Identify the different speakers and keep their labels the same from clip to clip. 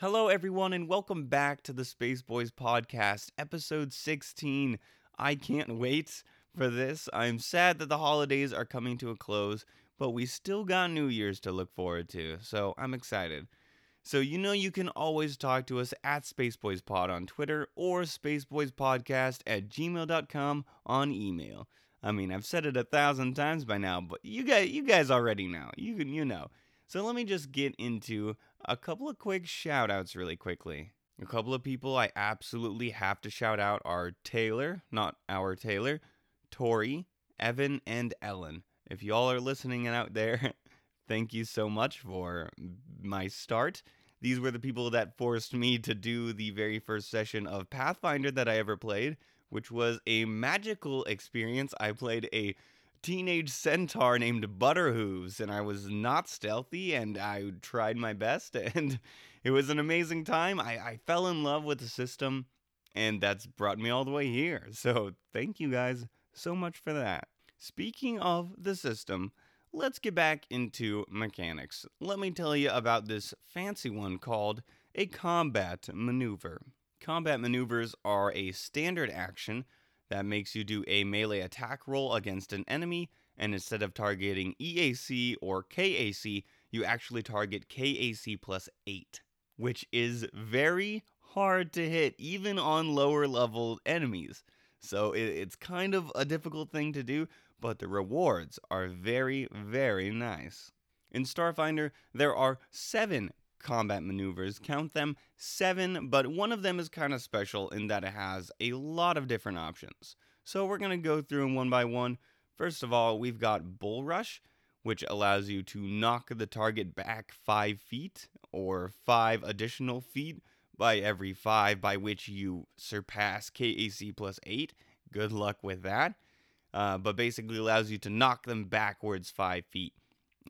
Speaker 1: Hello, everyone, and welcome back to the Space Bois Podcast, episode 16. I can't wait for this. I'm sad that the holidays are coming to a close, but we still got New Year's to look forward to, so I'm excited. So, you know, you can always talk to us at SpaceboisPod on Twitter or SpaceboisPodcast at gmail.com on email. I mean, I've said it a thousand times by now, but you guys, you guys already know. You can, you know. So let me just get into a couple of quick shout outs really quickly. A couple of people I absolutely have to shout out are Taylor, not our Taylor, Tori, Evan, and Ellen. If y'all are listening out there, thank you so much for my start. These were the people that forced me to do the very first session of Pathfinder that I ever played, which was a magical experience. I played a teenage centaur named Butterhooves, and I was not stealthy, and I tried my best, and it was an amazing time. I, I fell in love with the system, and that's brought me all the way here. So thank you guys so much for that. Speaking of the system, let's get back into mechanics. Let me tell you about this fancy one called a combat maneuver. Combat maneuvers are a standard action that makes you do a melee attack roll against an enemy, and instead of targeting EAC or KAC, you actually target KAC plus 8, which is very hard to hit even on lower level enemies. So it's kind of a difficult thing to do, but the rewards are very, very nice. In Starfinder, there are seven combat maneuvers. Count them seven, but one of them is kind of special in that it has a lot of different options. So we're going to go through them one by one. First of all, we've got Bull Rush, which allows you to knock the target back five feet or five additional feet by every five by which you surpass KAC plus eight. Good luck with that. Uh, but basically allows you to knock them backwards five feet.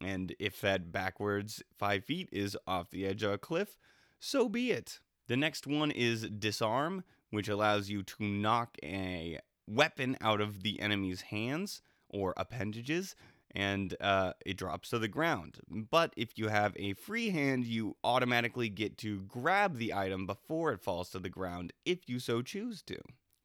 Speaker 1: And if that backwards five feet is off the edge of a cliff, so be it. The next one is Disarm, which allows you to knock a weapon out of the enemy's hands or appendages and uh, it drops to the ground. But if you have a free hand, you automatically get to grab the item before it falls to the ground if you so choose to.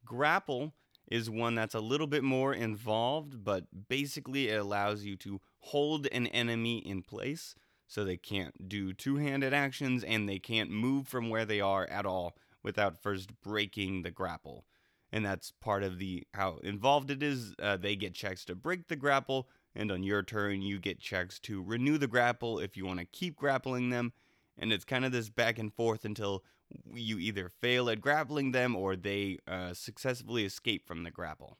Speaker 1: Grapple is one that's a little bit more involved, but basically it allows you to hold an enemy in place so they can't do two handed actions and they can't move from where they are at all without first breaking the grapple. And that's part of the how involved it is. Uh, they get checks to break the grapple, and on your turn, you get checks to renew the grapple if you want to keep grappling them. And it's kind of this back and forth until you either fail at grappling them or they uh, successfully escape from the grapple.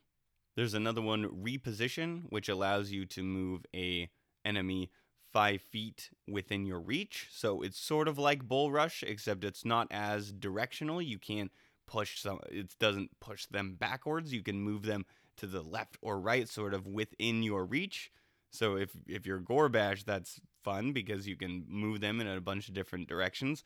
Speaker 1: There's another one, reposition, which allows you to move a enemy five feet within your reach. So it's sort of like Bull Rush, except it's not as directional. You can't push some. It doesn't push them backwards. You can move them to the left or right, sort of within your reach. So if if you're Gorbash, that's fun because you can move them in a bunch of different directions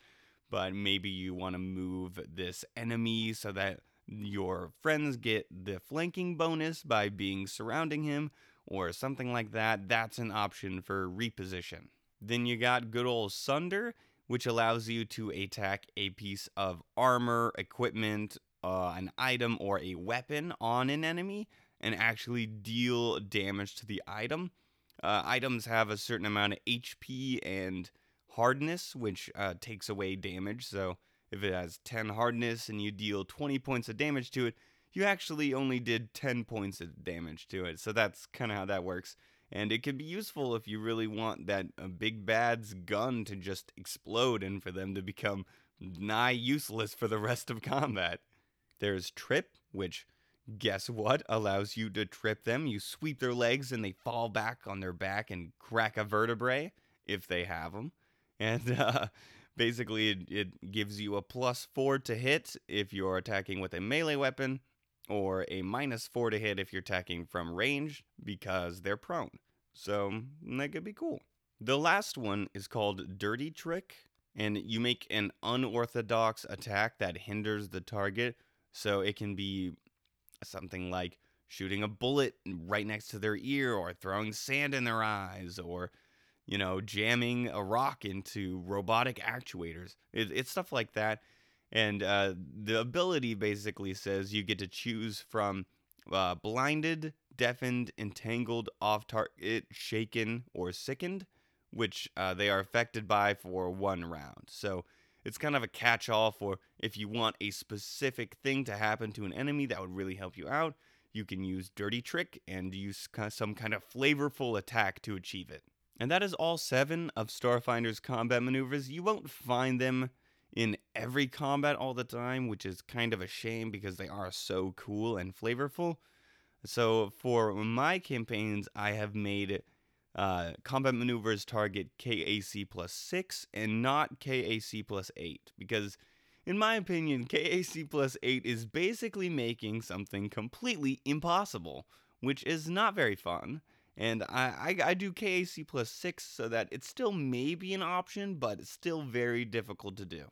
Speaker 1: but maybe you want to move this enemy so that your friends get the flanking bonus by being surrounding him or something like that. That's an option for reposition. Then you got good old Sunder, which allows you to attack a piece of armor, equipment, uh, an item, or a weapon on an enemy and actually deal damage to the item. Uh, items have a certain amount of HP and hardness, which uh, takes away damage. So if it has 10 hardness and you deal 20 points of damage to it, you actually only did 10 points of damage to it. So that's kind of how that works. And it can be useful if you really want that uh, big bad's gun to just explode and for them to become nigh useless for the rest of combat. There's Trip, which, guess what, allows you to trip them. You sweep their legs and they fall back on their back and crack a vertebrae if they have them and uh, basically it, it gives you a plus four to hit if you're attacking with a melee weapon, or a minus four to hit if you're attacking from range because they're prone. So that could be cool. The last one is called Dirty Trick, and you make an unorthodox attack that hinders the target. So it can be something like shooting a bullet right next to their ear, or throwing sand in their eyes, or you know, jamming a rock into robotic actuators. It, it's stuff like that. And uh, the ability basically says you get to choose from uh, blinded, deafened, entangled, off target, shaken, or sickened, which uh, they are affected by for one round. So it's kind of a catch all for if you want a specific thing to happen to an enemy that would really help you out, you can use Dirty Trick and use some kind of flavorful attack to achieve it. And that is all seven of Starfinder's combat maneuvers. You won't find them in every combat all the time, which is kind of a shame because they are so cool and flavorful. So for my campaigns, I have made uh, combat maneuvers target KAC plus 6 and not KAC plus 8 because in my opinion KAC plus 8 is basically making something completely impossible which is not very fun and I, I, I do KAC plus 6 so that it still may be an option but it's still very difficult to do.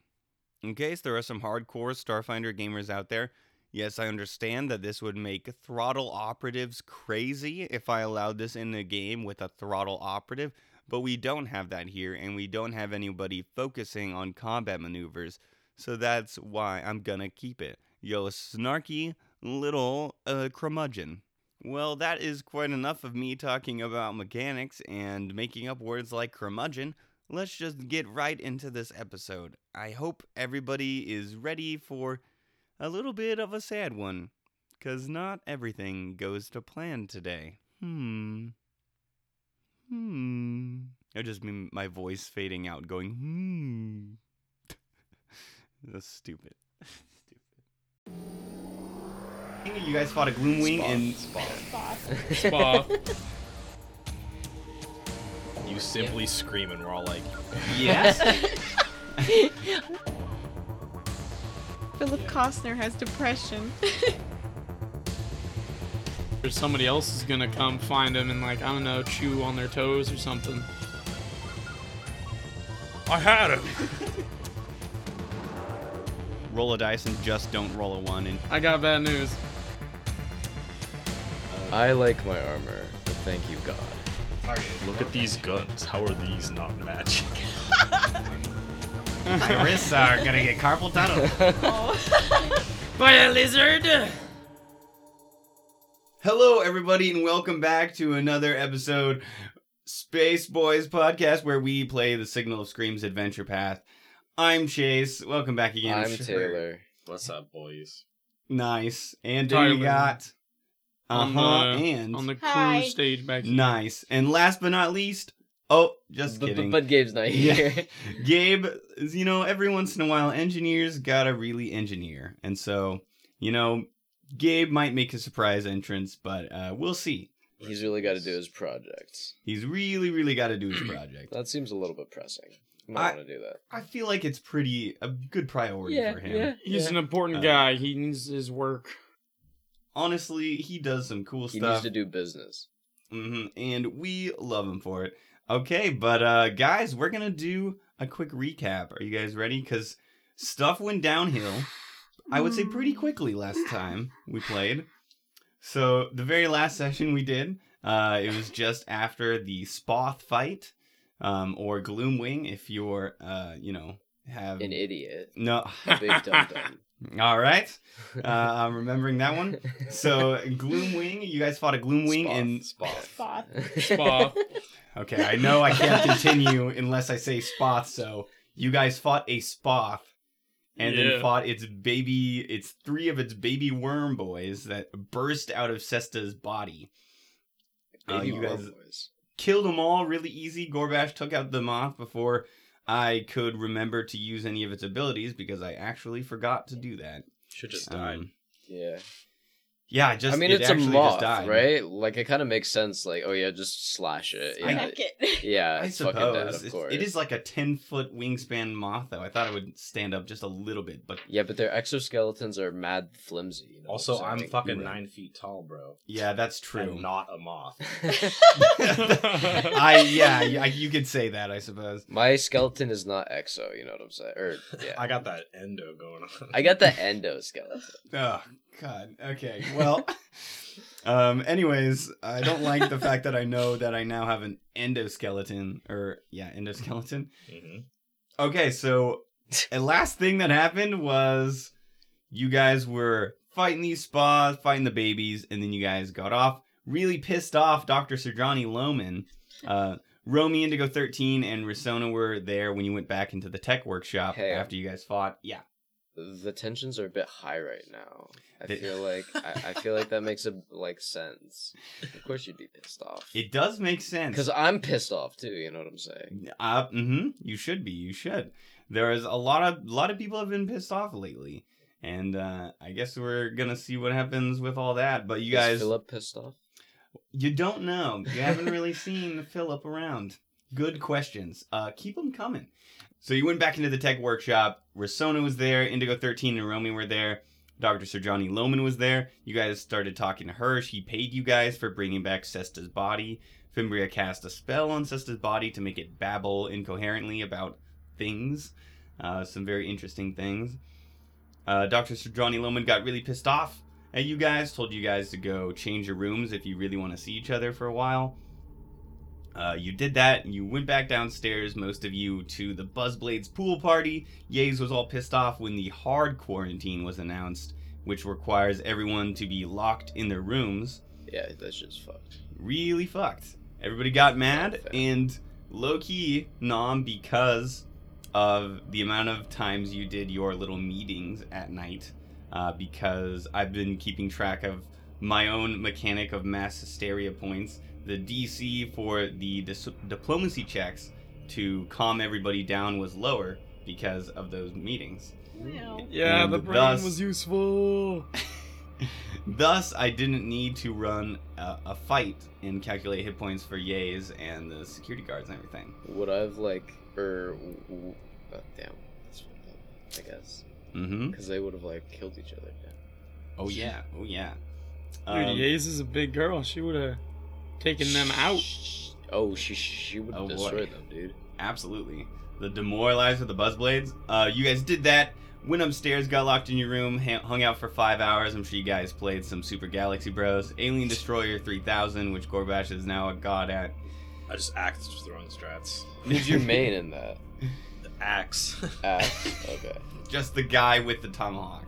Speaker 1: In case there are some hardcore Starfinder gamers out there Yes, I understand that this would make throttle operatives crazy if I allowed this in the game with a throttle operative, but we don't have that here, and we don't have anybody focusing on combat maneuvers, so that's why I'm gonna keep it. Yo, snarky little uh, curmudgeon. Well, that is quite enough of me talking about mechanics and making up words like curmudgeon. Let's just get right into this episode. I hope everybody is ready for a little bit of a sad one, because not everything goes to plan today. Hmm. Hmm. It just mean my voice fading out, going, hmm. That's stupid. stupid. You guys fought a Gloomwing and
Speaker 2: Spa.
Speaker 3: Spa.
Speaker 2: You simply scream and we're all like,
Speaker 1: yes.
Speaker 4: Philip Costner has depression.
Speaker 3: or somebody else is gonna come find them and like I don't know, chew on their toes or something.
Speaker 2: I had him.
Speaker 1: roll a dice and just don't roll a one. And
Speaker 3: I got bad news.
Speaker 5: I like my armor, but thank you, God.
Speaker 2: Look at these guns. How are these not matching?
Speaker 1: my wrists are gonna get carpal tunnel.
Speaker 3: By a lizard.
Speaker 1: Hello, everybody, and welcome back to another episode Space Bois podcast where we play the Signal of Screams adventure path. I'm Chase. Welcome back again.
Speaker 5: I'm
Speaker 1: Sure.
Speaker 5: Taylor.
Speaker 2: What's up, boys?
Speaker 1: Nice. And then we
Speaker 3: Tyler.
Speaker 1: got uh
Speaker 3: On
Speaker 1: huh
Speaker 3: the-
Speaker 1: and
Speaker 3: On the
Speaker 4: Hi.
Speaker 3: cruise stage back here.
Speaker 1: nice. And last but not least, oh, just
Speaker 5: But,
Speaker 1: kidding.
Speaker 5: but, but Gabe's not
Speaker 1: Yeah.
Speaker 5: here.
Speaker 1: Gabe, is, you know, every once in a while, engineers gotta really engineer. And so, you know, Gabe might make a surprise entrance, but uh, we'll see.
Speaker 5: He's really got to do his projects.
Speaker 1: He's really, really got to do his project.
Speaker 5: That seems a little bit pressing.
Speaker 1: I-
Speaker 5: Might want to do that.
Speaker 1: I feel like it's pretty a good priority for him.
Speaker 3: He's
Speaker 5: yeah.
Speaker 3: an important
Speaker 1: Uh,
Speaker 3: guy. He needs his work.
Speaker 1: Honestly, he does some cool
Speaker 5: He
Speaker 1: stuff, He
Speaker 5: needs to do business.
Speaker 1: hmm and we love him for it. Okay, but uh, guys, we're gonna do a quick recap. Are you guys ready? Because stuff went downhill. I would say pretty quickly last time we played. So the very last session we did, uh, it was just after the Spoth fight, um, or Gloomwing, if you're, uh, you know, have
Speaker 5: An idiot.
Speaker 1: no.
Speaker 5: A big dum dum.
Speaker 1: All right, uh, I'm remembering that one. So Gloomwing, you guys fought a Gloomwing, and
Speaker 2: Spot.
Speaker 4: Spot.
Speaker 3: Spa.
Speaker 1: okay, I know I can't continue unless I say Spoth. So you guys fought a Spoth, and then fought its baby, its three of its baby worm boys that burst out of Cesta's body. Uh,
Speaker 5: Baby
Speaker 1: you guys
Speaker 5: boys.
Speaker 1: killed them all really easy. Gorbash took out the moth before I could remember to use any of its abilities because I actually forgot to do that.
Speaker 2: Should just died.
Speaker 1: Um,
Speaker 5: Yeah.
Speaker 1: Yeah, I just
Speaker 5: I mean,
Speaker 1: it
Speaker 5: it's a moth, right? Like, it kind of makes sense. Like, oh, yeah, just slash it.
Speaker 1: I-
Speaker 5: Yeah,
Speaker 4: Heck it.
Speaker 5: yeah
Speaker 1: I
Speaker 5: it's
Speaker 1: suppose
Speaker 5: dead, of
Speaker 1: It's-
Speaker 5: course.
Speaker 1: it is like a ten foot wingspan moth, though. I thought it would stand up just a little bit, but
Speaker 5: Yeah, but their exoskeletons are mad flimsy. You know
Speaker 2: Also,
Speaker 5: what
Speaker 2: I'm
Speaker 5: saying?
Speaker 2: fucking
Speaker 1: Right.
Speaker 2: nine feet tall, bro.
Speaker 1: yeah, that's
Speaker 2: And
Speaker 1: true.
Speaker 2: not a moth.
Speaker 1: I yeah, yeah, you could say that, I suppose.
Speaker 5: My skeleton is not exo. You know what I'm saying? Or yeah,
Speaker 2: I got that endo going on.
Speaker 5: I got the endoskeleton.
Speaker 1: Oh God. Okay. Well, Um, anyways, I don't like the fact that I know that I now have an endoskeleton, or yeah, endoskeleton.
Speaker 2: hmm
Speaker 1: Okay, so a last thing that happened was you guys were fighting these spas, fighting the babies, and then you guys got off. Really pissed off Dr. Serjani Lohman. Uh, Romy, Indigo 13, and Risona were there when you went back into the tech workshop
Speaker 5: Hey.
Speaker 1: after you guys fought. Yeah.
Speaker 5: The tensions are a bit high right now. I
Speaker 1: They-
Speaker 5: feel like I, I feel like that makes a like sense. Of course, you'd be pissed off.
Speaker 1: It does make sense.
Speaker 5: Because I'm pissed off too. You know what I'm saying?
Speaker 1: Uh, mm-hmm. You should be. You should. There is a lot of a lot of people have been pissed off lately, and uh, I guess we're gonna see what happens with all that. But you
Speaker 5: Is
Speaker 1: guys,
Speaker 5: Philip pissed off.
Speaker 1: you don't know. You haven't really seen Philip around. Good questions. Uh, keep them coming. So you went back into the tech workshop. Risona was there. Indigo Thirteen and Romy were there. Dr. Serjani Lohman was there. You guys started talking to her. She paid you guys for bringing back Cesta's body. Fimbria cast a spell on Cesta's body to make it babble incoherently about things. Uh, some very interesting things. Uh, Dr. Serjani Lohman got really pissed off at you guys, told you guys to go change your rooms if you really want to see each other for a while. Uh, you did that. You went back downstairs, most of you, to the Buzzblades pool party. Yays was all pissed off when the hard quarantine was announced, which requires everyone to be locked in their rooms.
Speaker 5: Yeah, that's just fucked.
Speaker 1: Really fucked. Everybody got mad, and low key, Nom, because of the amount of times you did your little meetings at night, uh, because I've been keeping track of my own mechanic of mass hysteria points. The DC for the dis- diplomacy checks to calm everybody down was lower because of those meetings.
Speaker 4: Well,
Speaker 3: Yeah,
Speaker 1: And
Speaker 3: the brain
Speaker 1: thus-
Speaker 3: was useful.
Speaker 1: Thus, I didn't need to run a, a fight and calculate hit points for Yays and the security guards and everything.
Speaker 5: Would I've like or w- w- oh, damn, that's fucked up. I guess
Speaker 1: Mm-hmm.
Speaker 5: because they would have like killed each other. Yeah.
Speaker 1: Oh yeah. Oh yeah.
Speaker 3: Dude,
Speaker 1: Um,
Speaker 3: Yaze is a big girl. She would have taken them out.
Speaker 5: Oh, she she would
Speaker 1: Oh,
Speaker 5: have
Speaker 1: boy.
Speaker 5: them, dude.
Speaker 1: Absolutely. The demoralizer, the buzzblades. Uh, you guys did that. Went upstairs, got locked in your room, ha- hung out for five hours. I'm sure you guys played some Super Galaxy Bros. Alien Destroyer 3000, which Gorbash is now a god at.
Speaker 2: I just axe just throwing strats.
Speaker 5: Who's your main in that?
Speaker 2: The axe.
Speaker 5: Axe. Okay.
Speaker 1: Just the guy with the tomahawk.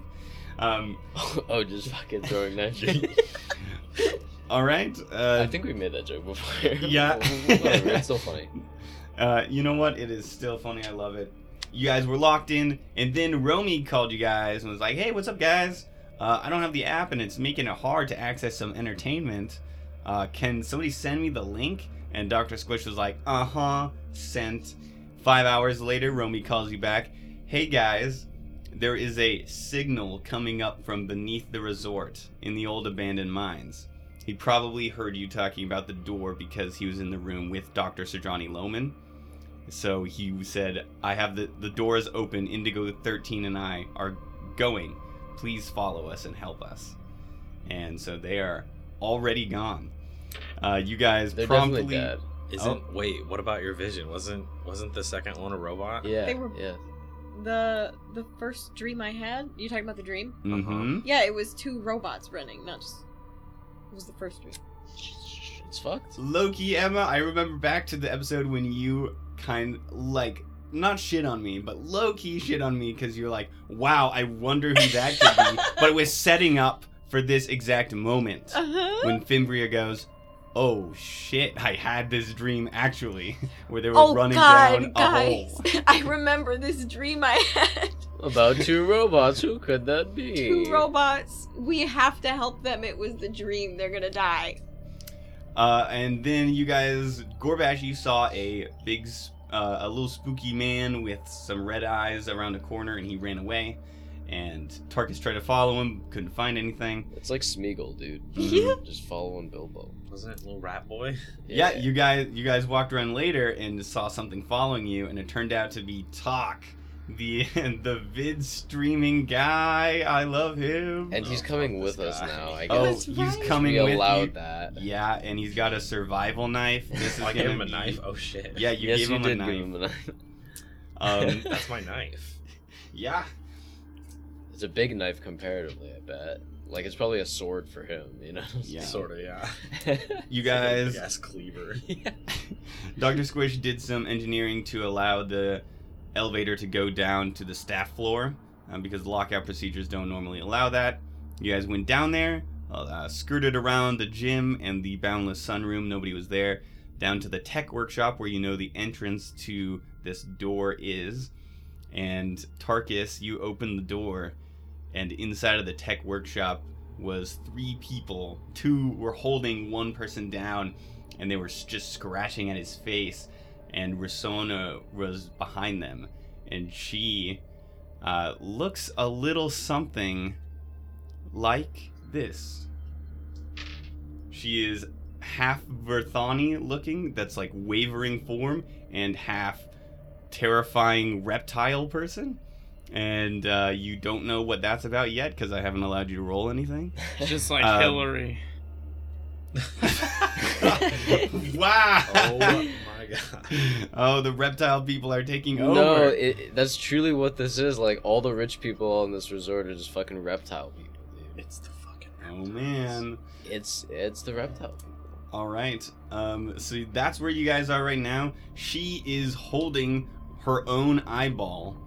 Speaker 1: Um,
Speaker 5: oh, just fucking throwing knives.
Speaker 1: All right. Uh,
Speaker 5: I think we made that joke before.
Speaker 1: Yeah.
Speaker 5: Whatever, it's still funny.
Speaker 1: Uh, you know what? It is still funny. I love it. You guys were locked in, and then Romy called you guys and was like, "Hey, what's up, guys? Uh, I don't have the app, and it's making it hard to access some entertainment. Uh, can somebody send me the link?" And Doctor Squish was like, "Uh huh." Sent. Five hours later, Romy calls you back. Hey guys, there is a signal coming up from beneath the resort in the old abandoned mines. He probably heard you talking about the door because he was in the room with Dr. Serjani Lohman. So he said, I have the, the doors open. Indigo 13 and I are going. Please follow us and help us. And so they are already gone. Uh, you guys
Speaker 5: They're
Speaker 1: promptly.
Speaker 5: definitely dead.
Speaker 2: Isn't wait? What about your vision? Wasn't wasn't the second one a robot?
Speaker 5: Yeah.
Speaker 4: They were-
Speaker 5: Yeah.
Speaker 4: the the first dream I had. You talking about the dream?
Speaker 1: Mhm.
Speaker 4: Yeah, it was two robots running, not just. It was the first dream.
Speaker 5: It's fucked.
Speaker 1: Loki, Emma, I remember back to the episode when you kind like not shit on me, but low key shit on me because you're like, wow, I wonder who that could be. but it was setting up for this exact moment
Speaker 4: Uh huh.
Speaker 1: when Fimbria goes, oh shit, I had this dream actually, where they were
Speaker 4: Oh
Speaker 1: running
Speaker 4: God,
Speaker 1: down a hole.
Speaker 4: I remember this dream I had.
Speaker 5: About two robots. Who could that be?
Speaker 4: Two robots. We have to help them. It was the dream. They're gonna die.
Speaker 1: Uh, and then you guys, Gorbash, you saw a big, uh, a little spooky man with some red eyes around a corner, and he ran away. And Tarkus tried to follow him, couldn't find anything.
Speaker 5: It's like Smeagol, dude.
Speaker 4: Yeah.
Speaker 5: Just following Bilbo.
Speaker 2: Wasn't it little rat boy?
Speaker 1: Yeah. you guys, you guys walked around later and saw something following you, and it turned out to be Talk, the the vid streaming guy. I love him.
Speaker 5: And he's
Speaker 2: Oh,
Speaker 5: coming with
Speaker 2: this
Speaker 5: us
Speaker 2: guy.
Speaker 5: now. I
Speaker 1: oh,
Speaker 5: guess
Speaker 4: That's
Speaker 1: he's
Speaker 4: right.
Speaker 1: coming
Speaker 5: we
Speaker 1: with
Speaker 5: allowed
Speaker 1: you.
Speaker 5: that.
Speaker 1: Yeah, and he's got a survival knife. This is
Speaker 2: I gave him a
Speaker 1: be-
Speaker 2: knife. Oh shit.
Speaker 1: Yeah, you
Speaker 5: yes,
Speaker 1: gave
Speaker 5: you
Speaker 1: him
Speaker 5: did
Speaker 1: a
Speaker 5: give
Speaker 1: knife.
Speaker 5: him a knife.
Speaker 1: Um,
Speaker 2: That's my knife.
Speaker 1: yeah.
Speaker 5: It's a big knife comparatively, I bet. Like it's probably a sword for him, you know.
Speaker 1: Yeah.
Speaker 2: Sort of, yeah.
Speaker 1: You guys,
Speaker 2: Gas cleaver.
Speaker 1: Dr. Squish did some engineering to allow the elevator to go down to the staff floor um, because lockout procedures don't normally allow that. You guys went down there, uh, skirted around the gym and the Boundless Sunroom, nobody was there, down to the tech workshop where you know the entrance to this door is. And Tarkus, you open the door, and inside of the tech workshop was three people. Two were holding one person down, and they were just scratching at his face. And Risona was behind them, and she uh, looks a little something like this. She is half Verthani looking, that's like wavering form, and half terrifying reptile person. And uh, you don't know what that's about yet because I haven't allowed you to roll anything.
Speaker 3: Just like
Speaker 1: Um,
Speaker 3: Hillary.
Speaker 1: wow!
Speaker 2: oh my god.
Speaker 1: Oh, the reptile people are taking over.
Speaker 5: no, it, that's truly what this is. Like all the rich people on this resort are just fucking reptile people, dude.
Speaker 2: It's the fucking.
Speaker 1: Oh man.
Speaker 5: It's it's the reptile people.
Speaker 1: All right. Um. So that's where you guys are right now. She is holding her own eyeball,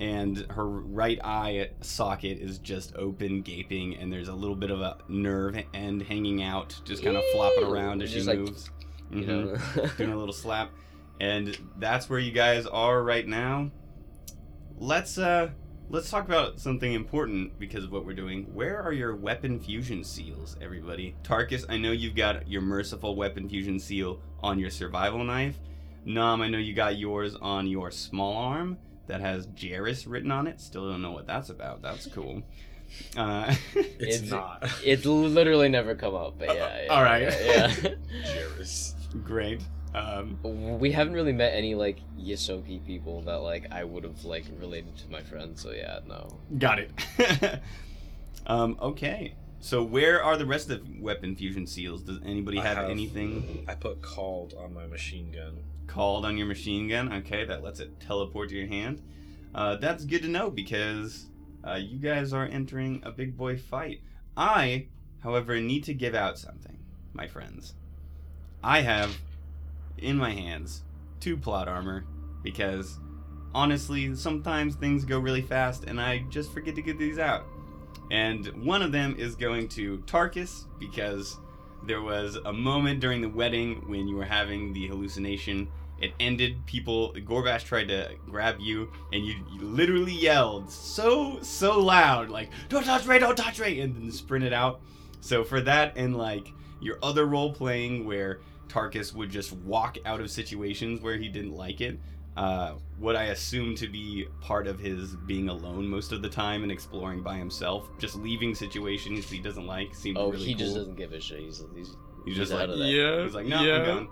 Speaker 1: and her right eye socket is just open, gaping, and there's a little bit of a nerve end hanging out, just kind of flopping around as she
Speaker 5: like,
Speaker 1: moves.
Speaker 5: You
Speaker 1: Mhm.
Speaker 5: know.
Speaker 1: doing a little slap and that's where you guys are right now let's uh let's talk about something important because of what we're doing where are your weapon fusion seals everybody tarkus i know you've got your merciful weapon fusion seal on your survival knife nam i know you got yours on your small arm that has Jairus written on it still don't know what that's about that's cool uh,
Speaker 2: It's,
Speaker 5: It's-
Speaker 2: not.
Speaker 5: It's literally never come up, but yeah. yeah
Speaker 1: all right.
Speaker 5: Yeah.
Speaker 2: Jairus.
Speaker 1: Great um,
Speaker 5: we haven't really met any like Ysoki people that like I would have like related to my friends. So yeah, no.
Speaker 1: Got it. um, okay. So where are the rest of the weapon fusion seals? Does anybody
Speaker 2: I
Speaker 1: have,
Speaker 2: have-
Speaker 1: anything
Speaker 2: I put called on my machine gun.
Speaker 1: called on your machine gun? Okay, that lets it teleport to your hand. Uh, that's good to know because uh, you guys are entering a big boy fight. I, however, need to give out something, my friends. I have in my hands two plot armor because honestly, sometimes things go really fast and I just forget to get these out. And one of them is going to Tarkus because there was a moment during the wedding when you were having the hallucination. It ended. People, Gorbash tried to grab you, and you, you literally yelled so so loud, like "Don't touch Ray! Don't touch Ray!" and then sprinted out. So for that, and like your other role playing where Tarkus would just walk out of situations where he didn't like it, uh, what I assume to be part of his being alone most of the time and exploring by himself, just leaving situations he doesn't like, seemed really
Speaker 5: Oh,
Speaker 1: really
Speaker 5: he
Speaker 1: cool.
Speaker 5: just doesn't give a shit. He's he's,
Speaker 1: He's
Speaker 5: he's
Speaker 1: just
Speaker 5: out
Speaker 1: like,
Speaker 5: of that.
Speaker 3: Yeah.
Speaker 1: He's like, no,
Speaker 3: yeah.
Speaker 1: I'm gone.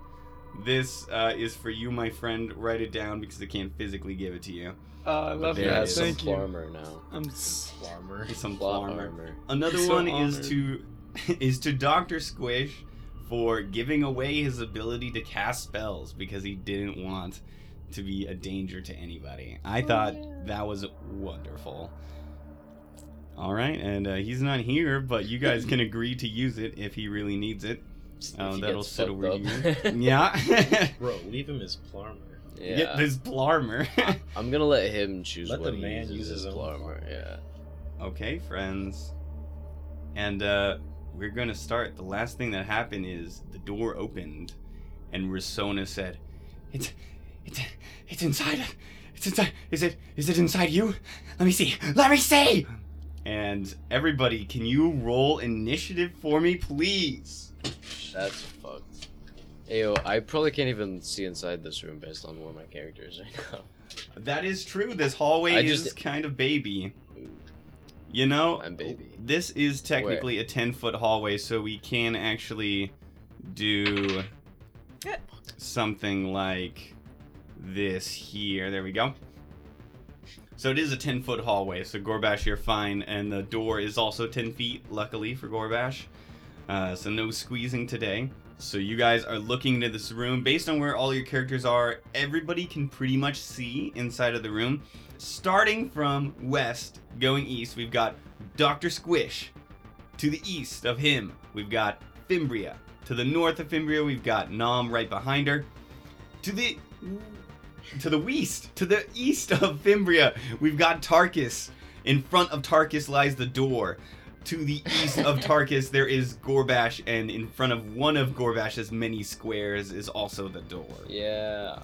Speaker 1: This uh, is for you, my friend. Write it down because I can't physically give it to you.
Speaker 3: Uh, I love
Speaker 1: there
Speaker 5: He
Speaker 1: it
Speaker 3: that.
Speaker 5: has some
Speaker 3: Thank you.
Speaker 5: armor now.
Speaker 3: I'm s-
Speaker 2: Farmer.
Speaker 1: Some
Speaker 5: Plot
Speaker 1: armor.
Speaker 5: armor.
Speaker 1: Another
Speaker 3: So
Speaker 1: one is to is to Doctor Squish for giving away his ability to cast spells because he didn't want to be a danger to anybody. I
Speaker 4: Oh,
Speaker 1: thought
Speaker 4: yeah.
Speaker 1: that was wonderful. All right, and uh, he's not here, but you guys can agree to use it if he really needs it. Oh, that'll
Speaker 5: gets
Speaker 1: sit over
Speaker 5: up.
Speaker 1: you. Yeah.
Speaker 2: Bro, leave him his Plarmer.
Speaker 1: Get
Speaker 5: yeah.
Speaker 1: this Blarmer.
Speaker 5: I'm gonna let him choose
Speaker 2: Let
Speaker 5: what
Speaker 2: the
Speaker 5: he
Speaker 2: man
Speaker 5: uses
Speaker 2: use his
Speaker 5: as
Speaker 2: own
Speaker 5: armor.
Speaker 2: armor.
Speaker 5: Yeah.
Speaker 1: okay, friends. And uh, we're gonna start. The last thing that happened is the door opened, and Risona said, "It's, it's, it's inside. It's inside. Is it? Is it inside you? Let me see. Let me see." And everybody, can you roll initiative for me, please?
Speaker 5: That's fucked. Ayo, I probably can't even see inside this room based on where my character is right now.
Speaker 1: That is true. This hallway
Speaker 5: I
Speaker 1: is
Speaker 5: just-
Speaker 1: kind of baby. You know. This is technically a 10 foot hallway, so we can actually do something like this here. There we go. So it is a 10 foot hallway, so Gorbash, you're fine. And the door is also 10 feet, luckily for Gorbash. Uh, so no squeezing today. So you guys are looking into this room. Based on where all your characters are, everybody can pretty much see inside of the room. Starting from west, going east, we've got Dr. Squish, To the east of him, we've got Fimbria. To the north of Fimbria, we've got Nom right behind her. To the to the west, to the east of Fimbria, we've got Tarkus. In front of Tarkus lies the door. To the east of Tarkus, there is Gorbash, and in front of one of Gorbash's many squares is also the door.
Speaker 5: Yeah.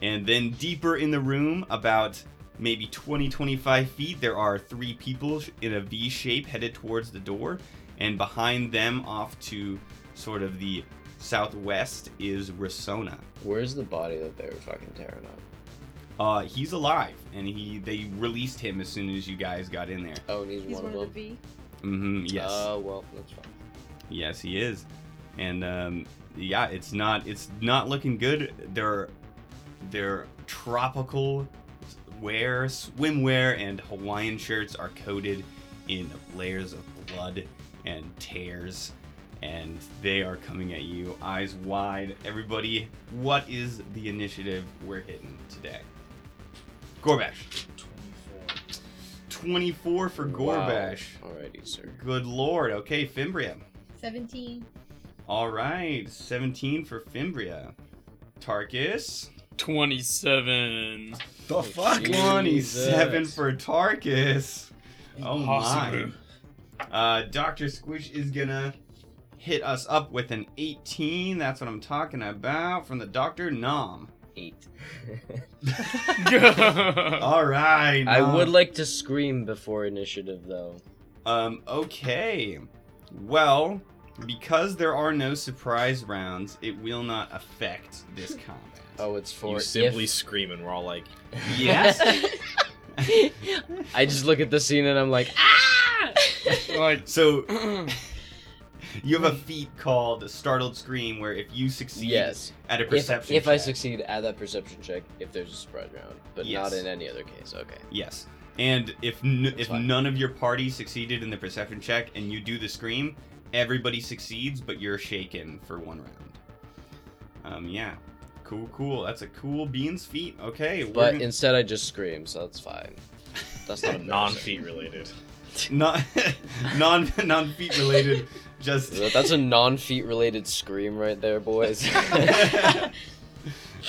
Speaker 1: And then deeper in the room, about maybe 20 25 feet, there are three people in a V shape headed towards the door. And behind them, off to sort of the southwest, is Rasona.
Speaker 5: Where's the body that they were fucking tearing up?
Speaker 1: Uh, he's alive, and he they released him as soon as you guys got in there.
Speaker 5: Oh, and he's,
Speaker 4: He's
Speaker 5: one,
Speaker 4: one
Speaker 5: of
Speaker 4: of the
Speaker 5: them.
Speaker 4: V.
Speaker 1: Mm-hmm. Yes.
Speaker 5: Oh well, that's fine.
Speaker 1: Yes, he is, and um, yeah, it's not it's not looking good. They're they're tropical wear, swimwear, and Hawaiian shirts are coated in layers of blood and tears, and they are coming at you, eyes wide. Everybody, what is the initiative we're hitting today? Gorbash. 24 for Gorbash.
Speaker 5: Wow. Alrighty, sir.
Speaker 1: Good lord. Okay, Fimbria.
Speaker 4: 17.
Speaker 1: All right, 17 for Fimbria. Tarkus,
Speaker 3: 27.
Speaker 2: The fuck?
Speaker 5: Jesus.
Speaker 1: 27 for Tarkus. Oh
Speaker 3: Impossible.
Speaker 1: my. Uh, Dr. Squish is gonna hit us up with an 18. That's what I'm talking about from the Dr. Nom.
Speaker 5: Eight.
Speaker 1: All right.
Speaker 5: I would like to scream before initiative, though.
Speaker 1: Um, okay. Well, because there are no surprise rounds, it will not affect this combat.
Speaker 5: Oh, it's for
Speaker 2: You simply
Speaker 5: if-
Speaker 2: scream and we're all like,
Speaker 1: Yes.
Speaker 5: I just look at the scene and I'm like, ah!
Speaker 3: like,
Speaker 1: So you have a feat called Startled Scream, where if you succeed
Speaker 5: yes.
Speaker 1: at a
Speaker 5: If,
Speaker 1: perception
Speaker 5: if I succeed at that perception check, if there's a surprise round, but not in any other case. Okay.
Speaker 1: yes, and if n- if
Speaker 5: fine.
Speaker 1: none of your party succeeded in the perception check and you do the scream, everybody succeeds, but you're shaken for one round. Um, yeah, cool, cool. That's a cool beans feat. Okay,
Speaker 5: But
Speaker 1: gonna-
Speaker 5: instead, I just scream, so that's fine. That's not
Speaker 2: a
Speaker 5: non
Speaker 2: feet related.
Speaker 1: not non non feat related. Just
Speaker 5: That's a non-feet related scream right there, boys.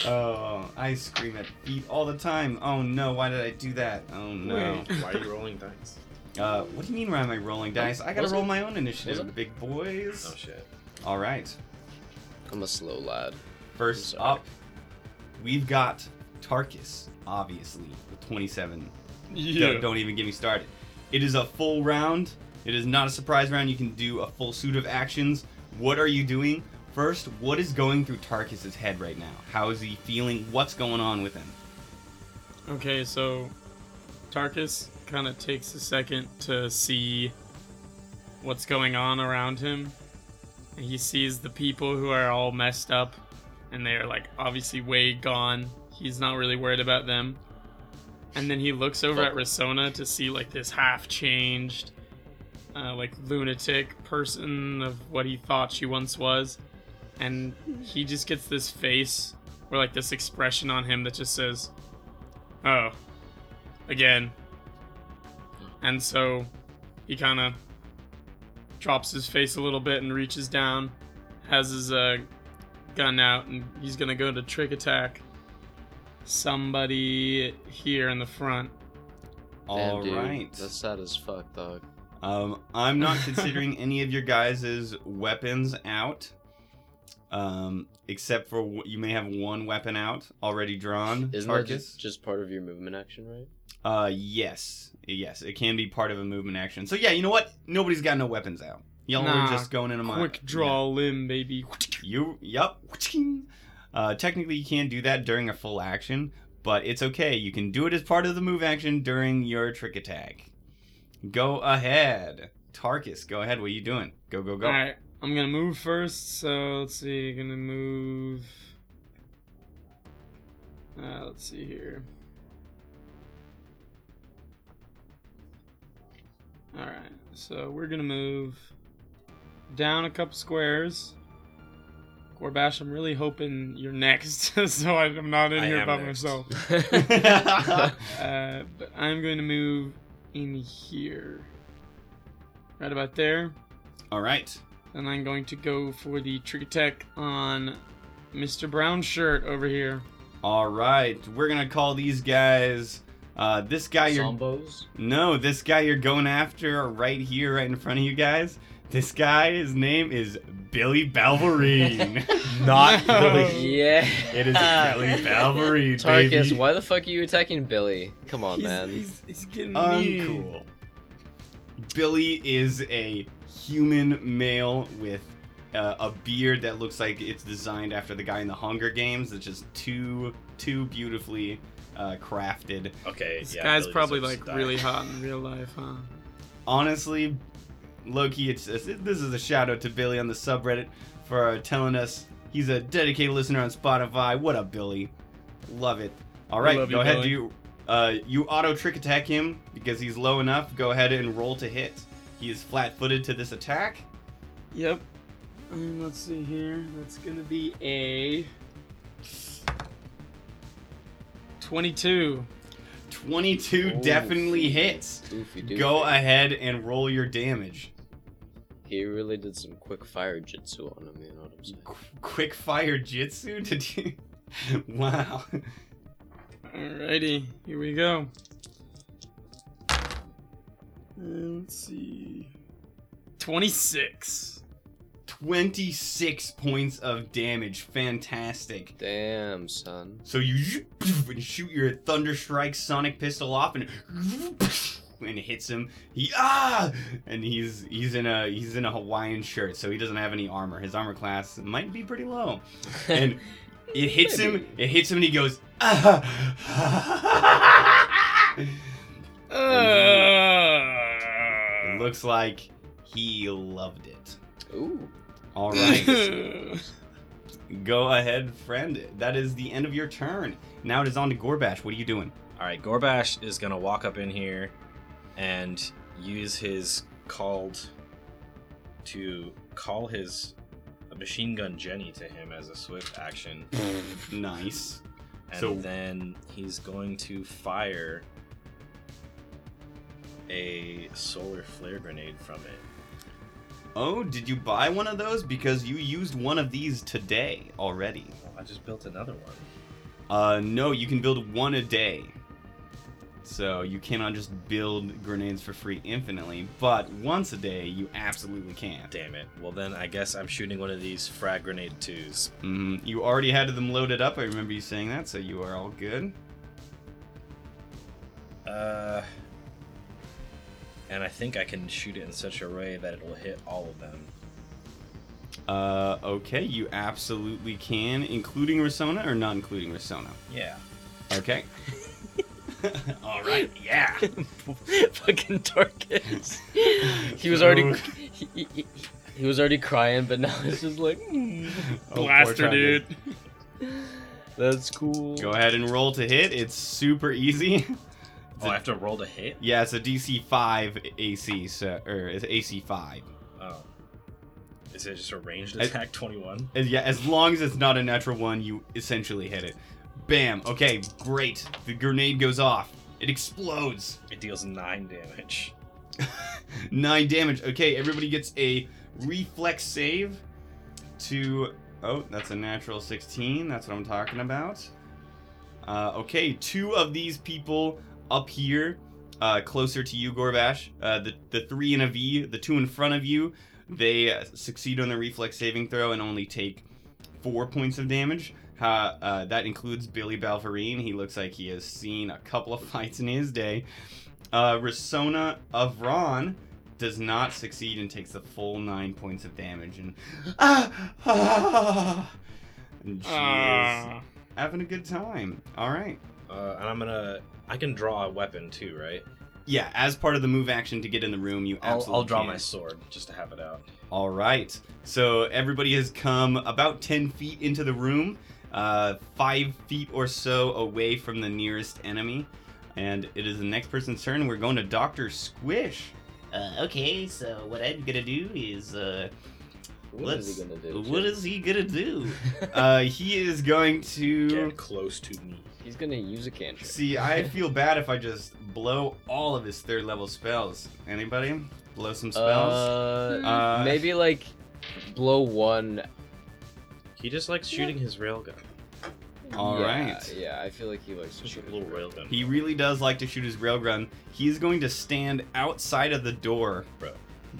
Speaker 1: oh, I scream at feet all the time. Oh no, why did I do that? Oh no.
Speaker 2: Why are you rolling dice?
Speaker 1: Uh, what do you mean? Why am I rolling dice? I gotta
Speaker 5: Was
Speaker 1: roll
Speaker 5: it?
Speaker 1: my own initiative,
Speaker 5: Was it?
Speaker 1: big boys.
Speaker 2: Oh shit.
Speaker 1: All right.
Speaker 5: I'm a slow lad.
Speaker 1: First
Speaker 5: sorry.
Speaker 1: up, we've got Tarkus, obviously, with 27.
Speaker 3: yeah.
Speaker 1: Don't, don't even get me started. It is a full round. It is not a surprise round. You can do a full suit of actions. What are you doing? First, what is going through Tarkus's head right now? How is he feeling? What's going on with him?
Speaker 3: Okay, so Tarkus kind of takes a second to see what's going on around him. And he sees the people who are all messed up and they're like obviously way gone. He's not really worried about them. And then he looks over at Rasona to see like this half changed, uh, like lunatic person of what he thought she once was. And he just gets this face or like this expression on him that just says, Oh, again. And so he kind of drops his face a little bit and reaches down, has his uh, gun out, and he's gonna go to trick attack somebody here in the front.
Speaker 1: All
Speaker 5: Damn,
Speaker 1: right.
Speaker 5: That's sad as fuck, dog.
Speaker 1: Um, I'm not considering any of your guys' weapons out. Um, except for w- you may have one weapon out already drawn.
Speaker 5: Isn't that just, just part of your movement action, right?
Speaker 1: Uh, yes, yes, it can be part of a movement action. So yeah, you know what? Nobody's got no weapons out. Y'all
Speaker 3: Nah,
Speaker 1: are just going in a mine.
Speaker 3: Quick draw limb, baby.
Speaker 1: You, yep. Uh, technically, you can't do that during a full action, but it's okay. You can do it as part of the move action during your trick attack. Go ahead, Tarkus. Go ahead. What are you doing? Go, go, go.
Speaker 3: All right, I'm gonna move first. So let's see, gonna move. Uh, let's see here. So we're gonna move down a couple squares. Gorbash, I'm really hoping you're next, so I'm not in
Speaker 2: I
Speaker 3: here by
Speaker 2: next.
Speaker 3: myself. Uh, but I'm going to move in here. Right about there.
Speaker 1: All right.
Speaker 3: And I'm going to go for the trick attack on Mr. Brown Shirt over here.
Speaker 1: All right. We're gonna call these guys. Uh, this guy you're
Speaker 5: Zombos?
Speaker 1: no, this guy you're going after right here, right in front of you guys. This guy, his name is Billy Balverine.
Speaker 2: Not Billy.
Speaker 5: Yeah.
Speaker 1: it is Billy Balverine,
Speaker 5: Tarkus,
Speaker 1: baby.
Speaker 5: why the fuck are you attacking Billy? Come on,
Speaker 3: he's,
Speaker 5: man.
Speaker 3: He's, he's getting
Speaker 1: Uncool.
Speaker 3: mean.
Speaker 1: Billy is a human male with uh, a beard that looks like it's designed after the guy in the Hunger Games. It's just too, too beautifully uh, crafted.
Speaker 2: Okay,
Speaker 3: This
Speaker 2: yeah.
Speaker 3: guy's
Speaker 2: Billy
Speaker 3: probably like really hot in real life, huh?
Speaker 1: Honestly, Loki, it's this is a shout out to Billy on the subreddit for uh, telling us he's a dedicated listener on Spotify. What up, Billy? Love it. All right, go
Speaker 3: you,
Speaker 1: ahead.
Speaker 3: Billy.
Speaker 1: Do you, uh, you auto trick attack him because he's low enough. Go ahead and roll to hit. He is flat-footed to this attack.
Speaker 3: Yep. Um, let's see here. That's gonna be a 22.
Speaker 1: 22
Speaker 5: Oh,
Speaker 1: definitely hits.
Speaker 5: Oofy doofy.
Speaker 1: Go ahead and roll your damage.
Speaker 5: He really did some quick fire jitsu on him, you know what I'm saying?
Speaker 1: Qu- quick fire jitsu? Did you? wow.
Speaker 3: Alrighty, here we go. Let's see. 26.
Speaker 1: 26 points of damage. Fantastic.
Speaker 5: Damn, son.
Speaker 1: So you shoot your Thunder Strike Sonic Pistol off and and it hits him. He ah and he's he's in a he's in a Hawaiian shirt, so he doesn't have any armor. His armor class might be pretty low. And it hits him, it hits him and he goes ah. It looks like he loved it.
Speaker 5: Ooh.
Speaker 1: All right. Go ahead, friend. That is the end of your turn. Now it is on to Gorbash. What are you doing?
Speaker 2: All right, Gorbash is gonna walk up in here and use his called to call his machine gun Jenny to him as a swift action,
Speaker 1: Nice.
Speaker 2: and
Speaker 1: So-
Speaker 2: then he's going to fire a solar flare grenade from it.
Speaker 1: Oh, did you buy one of those? Because you used one of these today already.
Speaker 2: Well, I just built another one.
Speaker 1: Uh, no, you can build one a day. So you cannot just build grenades for free infinitely, but once a day you absolutely can.
Speaker 2: Damn it. Well, then I guess I'm shooting one of these frag grenade twos.
Speaker 1: hmm You already had them loaded up. I remember you saying that, so you are all good.
Speaker 2: Uh, and I think I can shoot it in such a way that it will hit all of them.
Speaker 1: Uh, okay, you absolutely can, including Risona or not including Risona.
Speaker 2: Yeah.
Speaker 1: Okay. all right. Yeah.
Speaker 5: Fucking Tarkus. he was already he, he, he was already crying, but now it's just like mm,
Speaker 1: Oh,
Speaker 3: Blaster, dude.
Speaker 5: that's cool.
Speaker 1: Go ahead and roll to hit. It's super easy.
Speaker 2: Oh, I have to roll to hit?
Speaker 1: Yeah, it's a DC five AC, so or it's AC five.
Speaker 2: Oh. Is it just a ranged attack 21?
Speaker 1: Yeah, as long as it's not a natural one, you essentially hit it. Bam. Okay, great. The grenade goes off. It explodes.
Speaker 2: It deals 9 damage.
Speaker 1: Nine damage. Okay, everybody gets a reflex save to. Oh, that's a natural 16. That's what I'm talking about. Uh, okay, two of these people up here, uh, closer to you, Gorbash. Uh, the the three in a V, the two in front of you, they uh, succeed on the reflex saving throw and only take four points of damage. Uh, uh, that includes Billy Balverine. He looks like he has seen a couple of fights in his day. Uh, Risona of Ron does not succeed and takes the full nine points of damage. And ah, ah, and she is
Speaker 3: Ah.
Speaker 1: having a good time. All right.
Speaker 2: Uh, and I'm gonna. I can draw a weapon too, right?
Speaker 1: Yeah, as part of the move action to get in the room, you
Speaker 2: I'll,
Speaker 1: absolutely
Speaker 2: I'll draw
Speaker 1: can.
Speaker 2: my sword just to have it out.
Speaker 1: All right. So everybody has come about 10 feet into the room, uh, five feet or so away from the nearest enemy. And it is the next person's turn. We're going to Dr. Squish. Uh, okay, so what I'm going to do is. Uh,
Speaker 5: What is he gonna do?
Speaker 1: What is he going to do? uh, he is going to.
Speaker 2: Get close to me.
Speaker 5: He's gonna use a cantrip.
Speaker 1: See, I feel bad if I just blow all of his third level spells. Anybody? Blow some spells.
Speaker 5: Uh,
Speaker 1: Uh,
Speaker 5: maybe like blow one.
Speaker 2: He just likes shooting his railgun.
Speaker 1: All
Speaker 5: yeah,
Speaker 1: right.
Speaker 5: Yeah, I feel like he likes to
Speaker 2: Just a
Speaker 5: shoot.
Speaker 2: little railgun.
Speaker 1: He really does like to shoot his railgun. He's going to stand outside of the door
Speaker 2: Bro.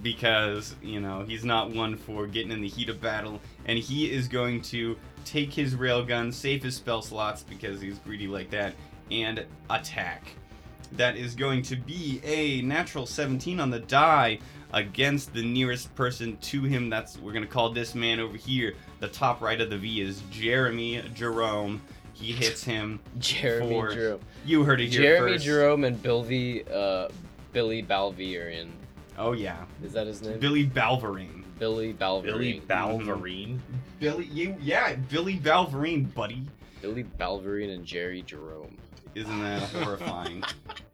Speaker 1: because, you know, he's not one for getting in the heat of battle. And he is going to take his railgun, save his spell slots because he's greedy like that, and attack. That is going to be a natural 17 on the die against the nearest person to him. That's we're gonna call this man over here. The top right of the V is Jeremy Jerome. He hits him.
Speaker 5: Jeremy
Speaker 1: For-
Speaker 5: Jerome.
Speaker 1: You heard it here
Speaker 5: Jeremy
Speaker 1: first.
Speaker 5: Jerome and Billy, uh, Billy Balverian.
Speaker 1: Oh yeah,
Speaker 5: Is that his name?
Speaker 1: Billy Balverine.
Speaker 5: Billy Balverine.
Speaker 2: Billy Balverine.
Speaker 1: Billy, you yeah, Billy Balverine, buddy.
Speaker 5: Billy Balverine and Jerry Jerome.
Speaker 1: Isn't that horrifying?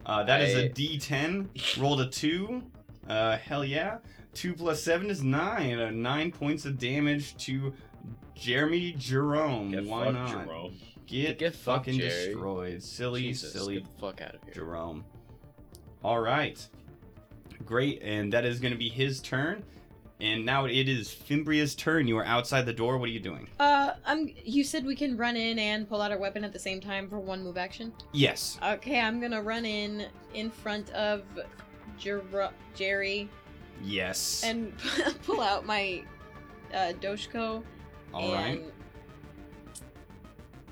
Speaker 1: uh, that is a
Speaker 5: I-
Speaker 1: D10. Rolled a two. Uh, hell yeah. Two plus seven is nine. Uh, nine points of damage to Jeremy Jerome.
Speaker 2: Get
Speaker 1: Why not?
Speaker 2: Jerome.
Speaker 1: Get,
Speaker 5: Get
Speaker 1: fucking
Speaker 5: Jerry.
Speaker 1: destroyed. Silly,
Speaker 5: Jesus,
Speaker 1: silly
Speaker 5: get the fuck out of here.
Speaker 1: Jerome. All right. Great, and that is going to be his turn. And now it is Fimbria's turn. You are outside the door. What are you doing?
Speaker 4: Uh, I'm. You said we can run in and pull out our weapon at the same time for one move action.
Speaker 1: Yes.
Speaker 4: Okay, I'm gonna run in in front of Jer- Jerry
Speaker 1: Yes.
Speaker 4: and pull out my uh, Doshko.
Speaker 1: All right.
Speaker 4: and...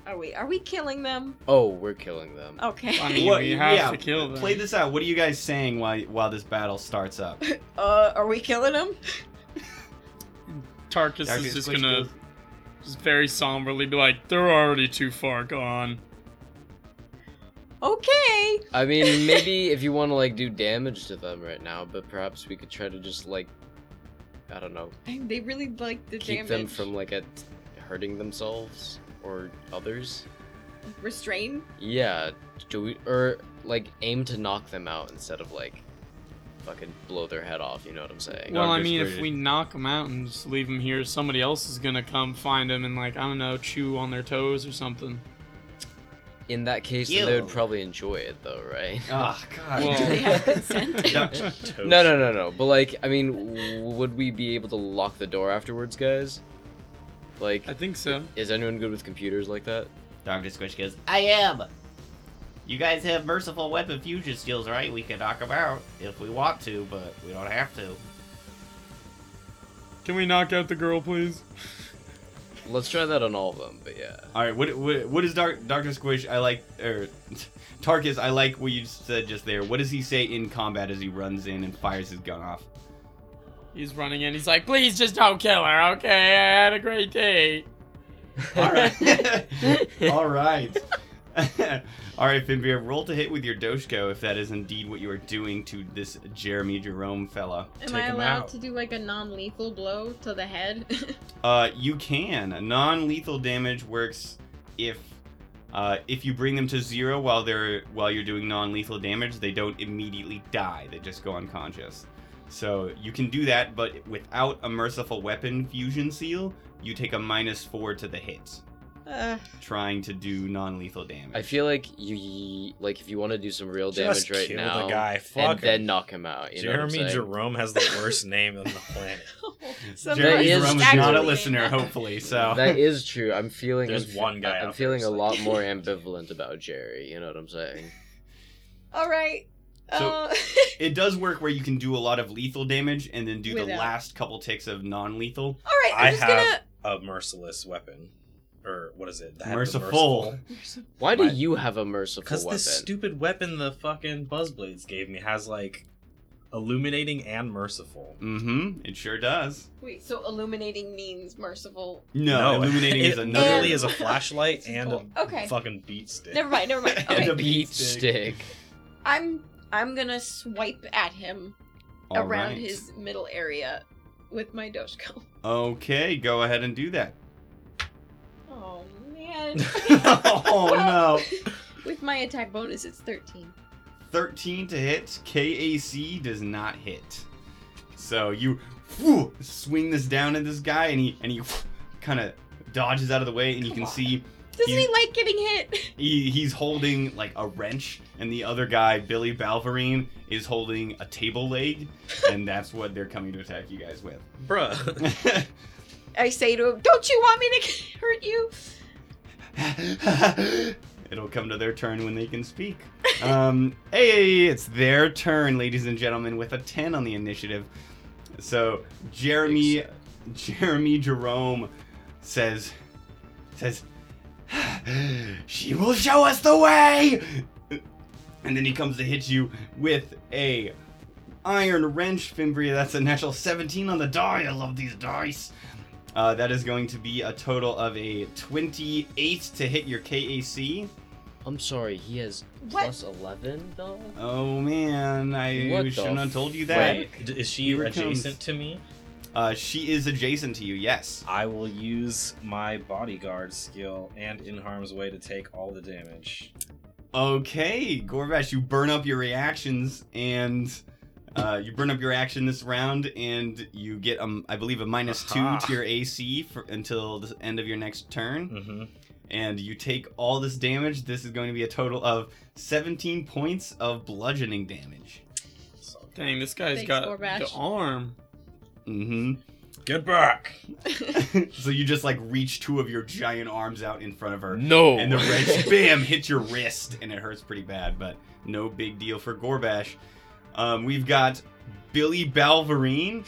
Speaker 4: Are we? Are we killing them?
Speaker 5: Oh, we're killing them.
Speaker 4: Okay.
Speaker 3: I mean,
Speaker 1: What-
Speaker 3: we have
Speaker 1: yeah,
Speaker 3: to kill them.
Speaker 1: Play this out. What are you guys saying while while this battle starts up?
Speaker 4: Uh, are we killing them?
Speaker 3: Tarkus
Speaker 1: Darkest
Speaker 3: is just gonna
Speaker 1: goes-
Speaker 3: just very somberly be like, they're already too far gone.
Speaker 4: Okay.
Speaker 5: I mean, maybe if you want to like do damage to them right now, but perhaps we could try to just like, I don't know,
Speaker 4: They really like the
Speaker 5: keep
Speaker 4: damage.
Speaker 5: them from like at hurting themselves or others.
Speaker 4: restrain.
Speaker 5: Yeah, do we or like aim to knock them out instead of like fucking blow their head off? You know what I'm saying?
Speaker 3: Well, I
Speaker 1: Darkest
Speaker 3: mean, if we knock them out and just leave them here, somebody else is gonna come find them and like I don't know, chew on their toes or something.
Speaker 5: In that case, then they would probably enjoy it though, right?
Speaker 1: Oh God.
Speaker 3: Well-
Speaker 4: Do they have consent?
Speaker 1: No.
Speaker 5: No, no, no, no. But like, I mean, would we be able to lock the door afterwards, guys? Like,
Speaker 3: I think so.
Speaker 5: is anyone good with computers like that?
Speaker 1: Doctor Squish goes, I am. You guys have merciful weapon fusion seals, right? We can knock them out if we want to, but we don't have to.
Speaker 3: Can we knock out the girl, please?
Speaker 5: Let's try that on all of them. But yeah,
Speaker 1: All right. What what, what is Dark Doctor Squish? I like or er, Tarkus. I like what you said just there. What does he say in combat as he runs in and fires his gun off?
Speaker 3: He's running in. He's like, please just don't kill her, okay? I had a great day.
Speaker 1: All right. All right. All right, Fimbir, roll to hit with your Doshko if that is indeed what you are doing to this Jeremy Jerome fella.
Speaker 4: Am
Speaker 2: Take
Speaker 4: I
Speaker 2: 'em
Speaker 4: allowed
Speaker 2: out.
Speaker 4: to do like a non-lethal blow to the head?
Speaker 1: Uh, you can. Non-lethal damage works if uh, if you bring them to zero while they're while you're doing non-lethal damage, they don't immediately die. They just go unconscious. So you can do that, but without a merciful weapon fusion seal, you take a minus four to the hit,
Speaker 4: uh,
Speaker 1: trying to do non-lethal damage.
Speaker 5: I feel like you like if you want to do some real damage
Speaker 2: Just
Speaker 5: right
Speaker 2: kill
Speaker 5: now,
Speaker 2: the guy.
Speaker 5: Fuck and
Speaker 2: Fuck
Speaker 5: then knock him out. You know what I'm
Speaker 2: Jeremy? Jerome has the worst name on the planet.
Speaker 1: Jeremy
Speaker 5: That is
Speaker 1: Jerome is
Speaker 5: true.
Speaker 1: not a listener, hopefully. So
Speaker 5: That is true. I'm feeling.
Speaker 2: There's
Speaker 5: I'm,
Speaker 2: one guy
Speaker 5: I'm feeling
Speaker 2: there,
Speaker 5: a lot more ambivalent about Jerry. You know what I'm saying?
Speaker 4: All right.
Speaker 1: So-
Speaker 4: uh,
Speaker 1: it does work where you can do a lot of lethal damage and then do the last couple ticks of non-lethal.
Speaker 4: all right. I'm
Speaker 2: I
Speaker 4: just
Speaker 2: have a merciless weapon, or what is it? The head
Speaker 1: Merciful.
Speaker 5: Why do
Speaker 2: Why-
Speaker 5: you have a merciful
Speaker 2: Because
Speaker 5: weapon?
Speaker 2: this stupid weapon the fucking Buzzblades gave me has like illuminating and merciful.
Speaker 1: Mm-hmm. It sure does.
Speaker 4: Wait. So illuminating means merciful.
Speaker 1: No, illuminating
Speaker 2: it
Speaker 1: is another.
Speaker 2: literally is a flashlight and a
Speaker 4: Okay.
Speaker 2: fucking beat stick.
Speaker 4: Never mind. Never mind.
Speaker 1: And
Speaker 4: Okay.
Speaker 1: a
Speaker 5: beat
Speaker 1: stick.
Speaker 5: stick.
Speaker 4: I'm I'm gonna swipe at him
Speaker 1: All
Speaker 4: around
Speaker 1: right.
Speaker 4: his middle area with my Doshko.
Speaker 1: Okay, go ahead and do that.
Speaker 4: Oh man.
Speaker 1: oh no.
Speaker 4: With my attack bonus, it's 13.
Speaker 1: 13 to hit. KAC does not hit. So you whew, swing this down at this guy, and he and he kind of dodges out of the way, and you can see
Speaker 4: Doesn't
Speaker 1: He's-
Speaker 4: he like getting hit?
Speaker 1: He, he's holding like a wrench, and the other guy, Billy Balverine, is holding a table leg, and that's what they're coming to attack you guys with.
Speaker 2: Bruh.
Speaker 4: I say to him, "Don't you want me to hurt you?"
Speaker 1: It'll come to their turn when they can speak. Um, hey, it's their turn, ladies and gentlemen, with a 10 on the initiative. So Jeremy, Jeremy Jerome says, says, she will show us the way. And then he comes to hit you with a iron wrench, Fimbria. That's a natural 17 on the die. I love these dice. Uh, that is going to be a total of a 28 to hit your KAC.
Speaker 5: I'm sorry, he has
Speaker 4: What?
Speaker 5: plus 11 though?
Speaker 1: Oh man, I
Speaker 5: What
Speaker 1: shouldn't have told you that.
Speaker 2: Wait, is she
Speaker 1: Here it comes.
Speaker 2: adjacent to me?
Speaker 1: Uh, she is adjacent to you, yes.
Speaker 2: I will use my bodyguard skill and in harm's way to take all the damage.
Speaker 1: Okay, Gorbash, you burn up your reactions and uh, you burn up your action this round, and you get um, I believe a minus
Speaker 2: Aha.
Speaker 1: two to your AC for, until the end of your next turn,
Speaker 2: Mm-hmm.
Speaker 1: and you take all this damage. This is going to be a total of 17 points of bludgeoning damage.
Speaker 3: Dang, this guy's
Speaker 4: Thanks,
Speaker 3: got
Speaker 4: Gorbash.
Speaker 3: the arm.
Speaker 1: Mm-hmm.
Speaker 2: get back!
Speaker 1: so you just like reach two of your giant arms out in front of her,
Speaker 5: No!
Speaker 1: and the wrench, bam, hits your wrist, and it hurts pretty bad, but no big deal for Gorbash. Um, we've got Billy Balverine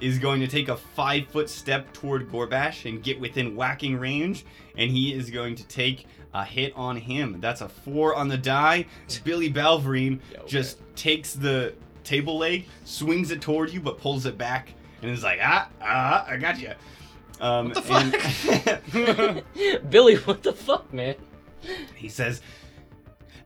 Speaker 1: is going to take a five foot step toward Gorbash and get within whacking range, and he is going to take a hit on him. That's a four on the die. Billy Balverine
Speaker 5: Yeah, okay.
Speaker 1: just takes the table leg, swings it toward you, but pulls it back, and is like, ah, ah, I got you. Um,
Speaker 2: What the
Speaker 1: and-
Speaker 5: Billy, what the fuck, man?
Speaker 1: he says,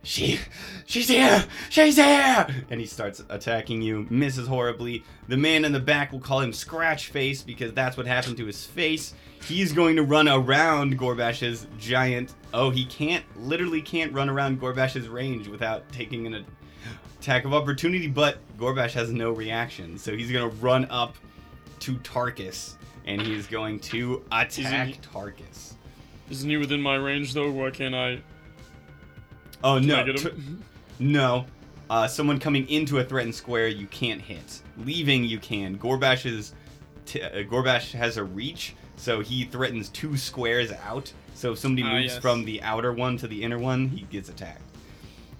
Speaker 1: "She, she's here, she's here!" And he starts attacking you. Misses horribly. The man in the back will call him Scratch Face because that's what happened to his face. He's going to run around Gorbash's giant. Oh, he can't, literally can't run around Gorbash's range without taking an attack of opportunity. But Gorbash has no reaction, so he's gonna run up to Tarkus, and he's going to attack
Speaker 3: he-
Speaker 1: Tarkus.
Speaker 3: Isn't he within my range though? Why can't I?
Speaker 1: Oh
Speaker 3: Can
Speaker 1: no!
Speaker 3: I get him?
Speaker 1: No. Uh, someone coming into a threatened square, you can't hit. Leaving, you can. Gorbash is. T- uh, Gorbash has a reach, so he threatens two squares out. So if somebody
Speaker 3: Ah,
Speaker 1: moves
Speaker 3: yes.
Speaker 1: from the outer one to the inner one, he gets attacked.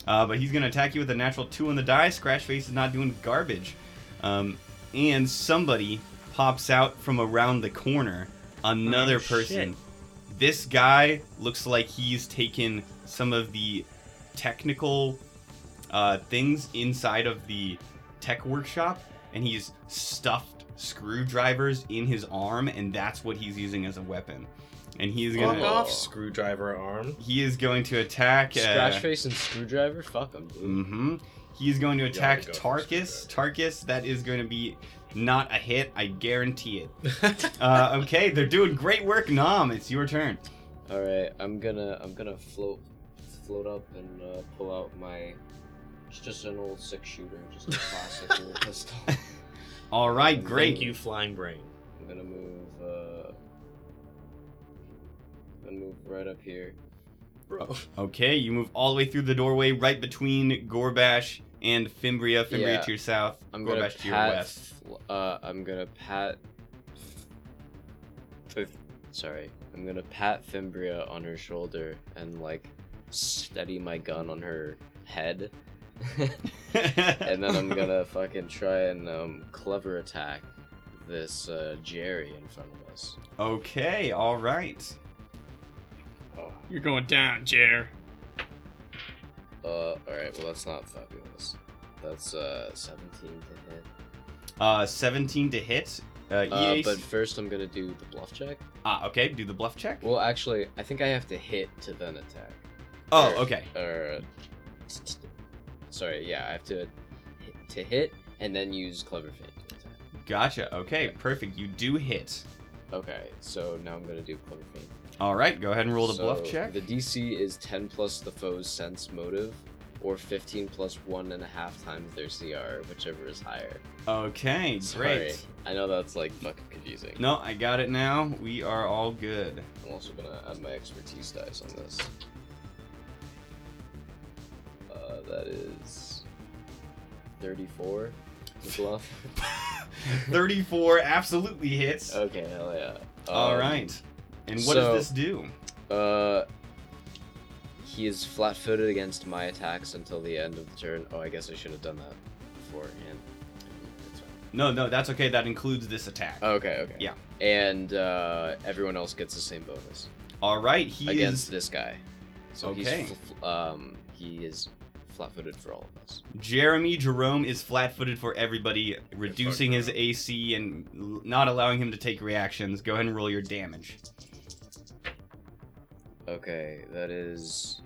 Speaker 1: Uh, but he's going to attack you with a natural two on the die. Scratchface is not doing garbage. Um, and somebody pops out from around the corner. Another
Speaker 2: Oh,
Speaker 1: person.
Speaker 2: shit.
Speaker 1: This guy looks like he's taken some of the technical uh, things inside of the tech workshop, and he's stuffed screwdrivers in his arm, and that's what he's using as a weapon. And he's
Speaker 2: Fuck
Speaker 1: gonna
Speaker 2: off, screwdriver arm.
Speaker 1: he is going to attack. Uh,
Speaker 5: Scratch face and screwdriver? Fuck him.
Speaker 1: Mm-hmm. He's going to attack
Speaker 2: gotta go for
Speaker 1: Tarkus. Tarkus, that is going to be not a hit. I guarantee it. Uh, okay, they're doing great work, Nom. It's your turn.
Speaker 5: Alright, I'm gonna I'm gonna float float up and uh, pull out my it's just an old six shooter, just a classic little pistol.
Speaker 1: All right, great.
Speaker 2: Thank you, flying brain.
Speaker 5: I'm gonna move uh I'm gonna move right up here.
Speaker 2: Bro.
Speaker 1: Okay, you move all the way through the doorway, right between Gorbash and Fimbria. Fimbria
Speaker 5: Yeah.
Speaker 1: to your south,
Speaker 5: I'm gonna
Speaker 1: Gorbash to your
Speaker 5: pat
Speaker 1: west.
Speaker 5: uh I'm gonna pat Fif- sorry. I'm gonna pat Fimbria on her shoulder and like steady my gun on her head. and then I'm gonna fucking try and um, clever attack this uh, Jerry in front of us.
Speaker 1: okay, all right.
Speaker 5: Oh.
Speaker 3: You're going down, Jer.
Speaker 5: Uh, all right. Well, that's not fabulous. That's uh 17 to hit.
Speaker 1: Uh, 17 to hit. Uh,
Speaker 5: Uh, but first, I'm gonna do the bluff check.
Speaker 1: ah, okay. Do the bluff check.
Speaker 5: Well, actually, I think I have to hit to then attack.
Speaker 1: Oh, okay.
Speaker 5: Or, sorry, yeah, I have to hit, to hit and then use clever feint.
Speaker 1: Gotcha. Okay, perfect. You do hit.
Speaker 5: Okay, so now I'm gonna do clever feint.
Speaker 1: All right, go ahead and roll the bluff check.
Speaker 5: The DC is 10 plus the foe's sense motive or 15 plus one and a half times their CR, whichever is higher.
Speaker 1: Okay,
Speaker 5: Sorry.
Speaker 1: great.
Speaker 5: I know that's like fucking confusing.
Speaker 1: No, I got it now. We are all good.
Speaker 5: I'm also gonna add my expertise dice on this. Uh, that is 34 bluff.
Speaker 1: 34 absolutely hits.
Speaker 5: okay, hell yeah.
Speaker 1: all
Speaker 5: Um,
Speaker 1: right. And what
Speaker 5: so-
Speaker 1: does this do?
Speaker 5: Uh, he is flat-footed against my attacks until the end of the turn. Oh, I guess I should have done that beforehand.
Speaker 1: No, no, that's okay. That includes this attack.
Speaker 5: Okay, okay.
Speaker 1: Yeah.
Speaker 5: And uh, everyone else gets the same bonus
Speaker 1: All right, he
Speaker 5: against
Speaker 1: is
Speaker 5: this guy. So
Speaker 1: Okay.
Speaker 5: he's fl- um he is flat-footed for all of us.
Speaker 1: Jeremy Jerome is flat-footed for everybody, reducing his AC and l- not allowing him to take reactions. Go ahead and roll your damage.
Speaker 5: Okay, that is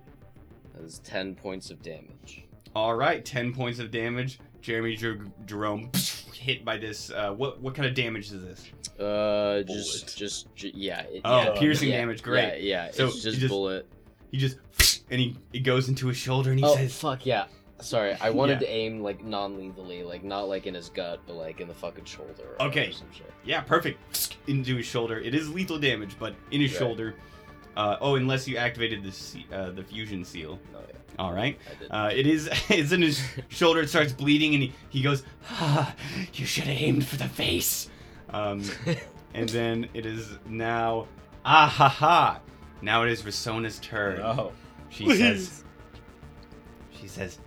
Speaker 5: that is ten points of damage.
Speaker 1: All right, 10 points of damage. Jeremy Jer- Jerome hit by this. Uh, what what kind of damage is this?
Speaker 5: Uh,
Speaker 2: Bullet.
Speaker 5: just just j- yeah. It,
Speaker 1: Oh,
Speaker 5: yeah,
Speaker 1: piercing
Speaker 5: yeah,
Speaker 1: damage. Great.
Speaker 5: Yeah, yeah.
Speaker 1: So
Speaker 5: it's just,
Speaker 1: just-
Speaker 5: bullet.
Speaker 1: He just and he it goes into his shoulder and he
Speaker 5: oh
Speaker 1: says,
Speaker 5: fuck yeah. Sorry, I wanted
Speaker 1: Yeah.
Speaker 5: to aim like non-lethally, like not like in his gut, but like in the fucking shoulder. Or
Speaker 1: Okay.
Speaker 5: some shit.
Speaker 1: "Yeah, perfect." Into his shoulder. It is lethal damage, but in his
Speaker 5: Right.
Speaker 1: shoulder. Uh, oh, unless you activated the uh, the fusion seal.
Speaker 5: Oh yeah,
Speaker 1: All right. Uh, it is. it's in his shoulder. It starts bleeding, and he, he goes, ah, "You should have aimed for the face." Um, and then it is now, ah ha ha. Now it is Risona's turn.
Speaker 2: No.
Speaker 1: She says, she says,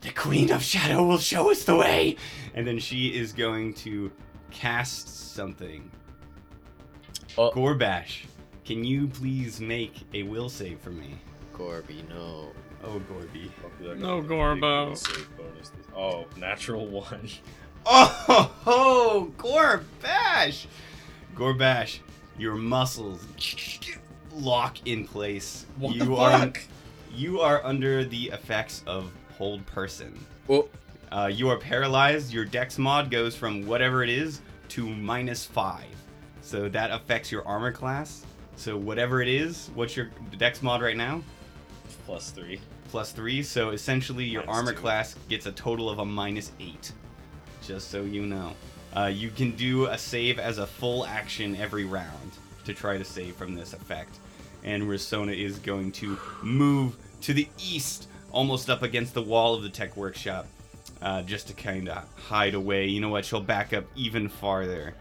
Speaker 1: "The Queen of Shadow will show us the way." And then she is going to cast something.
Speaker 5: Oh.
Speaker 1: Gorbash, can you please make a will save for me?
Speaker 5: Corby, no.
Speaker 1: Oh, Gorby.
Speaker 2: Hopefully I got
Speaker 3: No
Speaker 2: a
Speaker 3: Gorbo.
Speaker 2: save bonus this- Oh, natural one.
Speaker 1: Oh, ho, Gorbash! Gorbash, your muscles lock in place.
Speaker 2: What
Speaker 1: you
Speaker 2: the
Speaker 1: are you are under the effects of hold person.
Speaker 5: Oh,
Speaker 1: Uh, you are paralyzed. Your dex mod goes from whatever it is to minus five. So that affects your armor class. So whatever it is, what's your dex mod right now?
Speaker 2: Plus three.
Speaker 1: Plus three. So essentially, your
Speaker 2: Minus
Speaker 1: armor
Speaker 2: two.
Speaker 1: class gets a total of a minus eight. Just so you know, uh, you can do a save as a full action every round to try to save from this effect. And Risona is going to move to the east, almost up against the wall of the tech workshop, uh, just to kind of hide away. You know what? She'll back up even farther.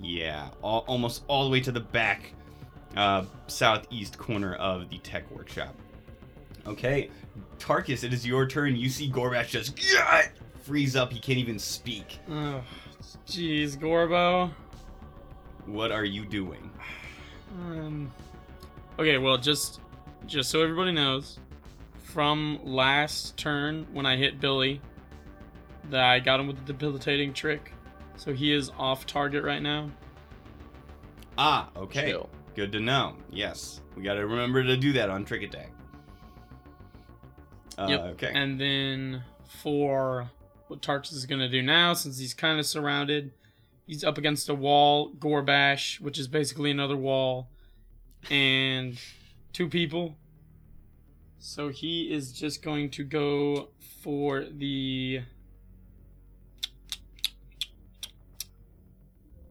Speaker 1: Yeah, all, almost all the way to the back, uh, southeast corner of the tech workshop. Okay, Tarkus, it is your turn. You see Gorbash just freeze up. He can't even speak.
Speaker 3: Oh, jeez, Gorbo.
Speaker 1: What are you doing?
Speaker 3: Um, okay, well, just just so everybody knows, from last turn when I hit Billy, that I got him with the debilitating trick, so he is off target right now.
Speaker 1: Ah, okay.
Speaker 5: chill.
Speaker 1: Good to know. Yes, we got to remember to do that on Trick Attack. Uh,
Speaker 3: Yep.
Speaker 1: Okay.
Speaker 3: And then for what Tarkus is gonna do now, since he's kind of surrounded, he's up against a wall, Gorbash, which is basically another wall, and two people. So he is just going to go for the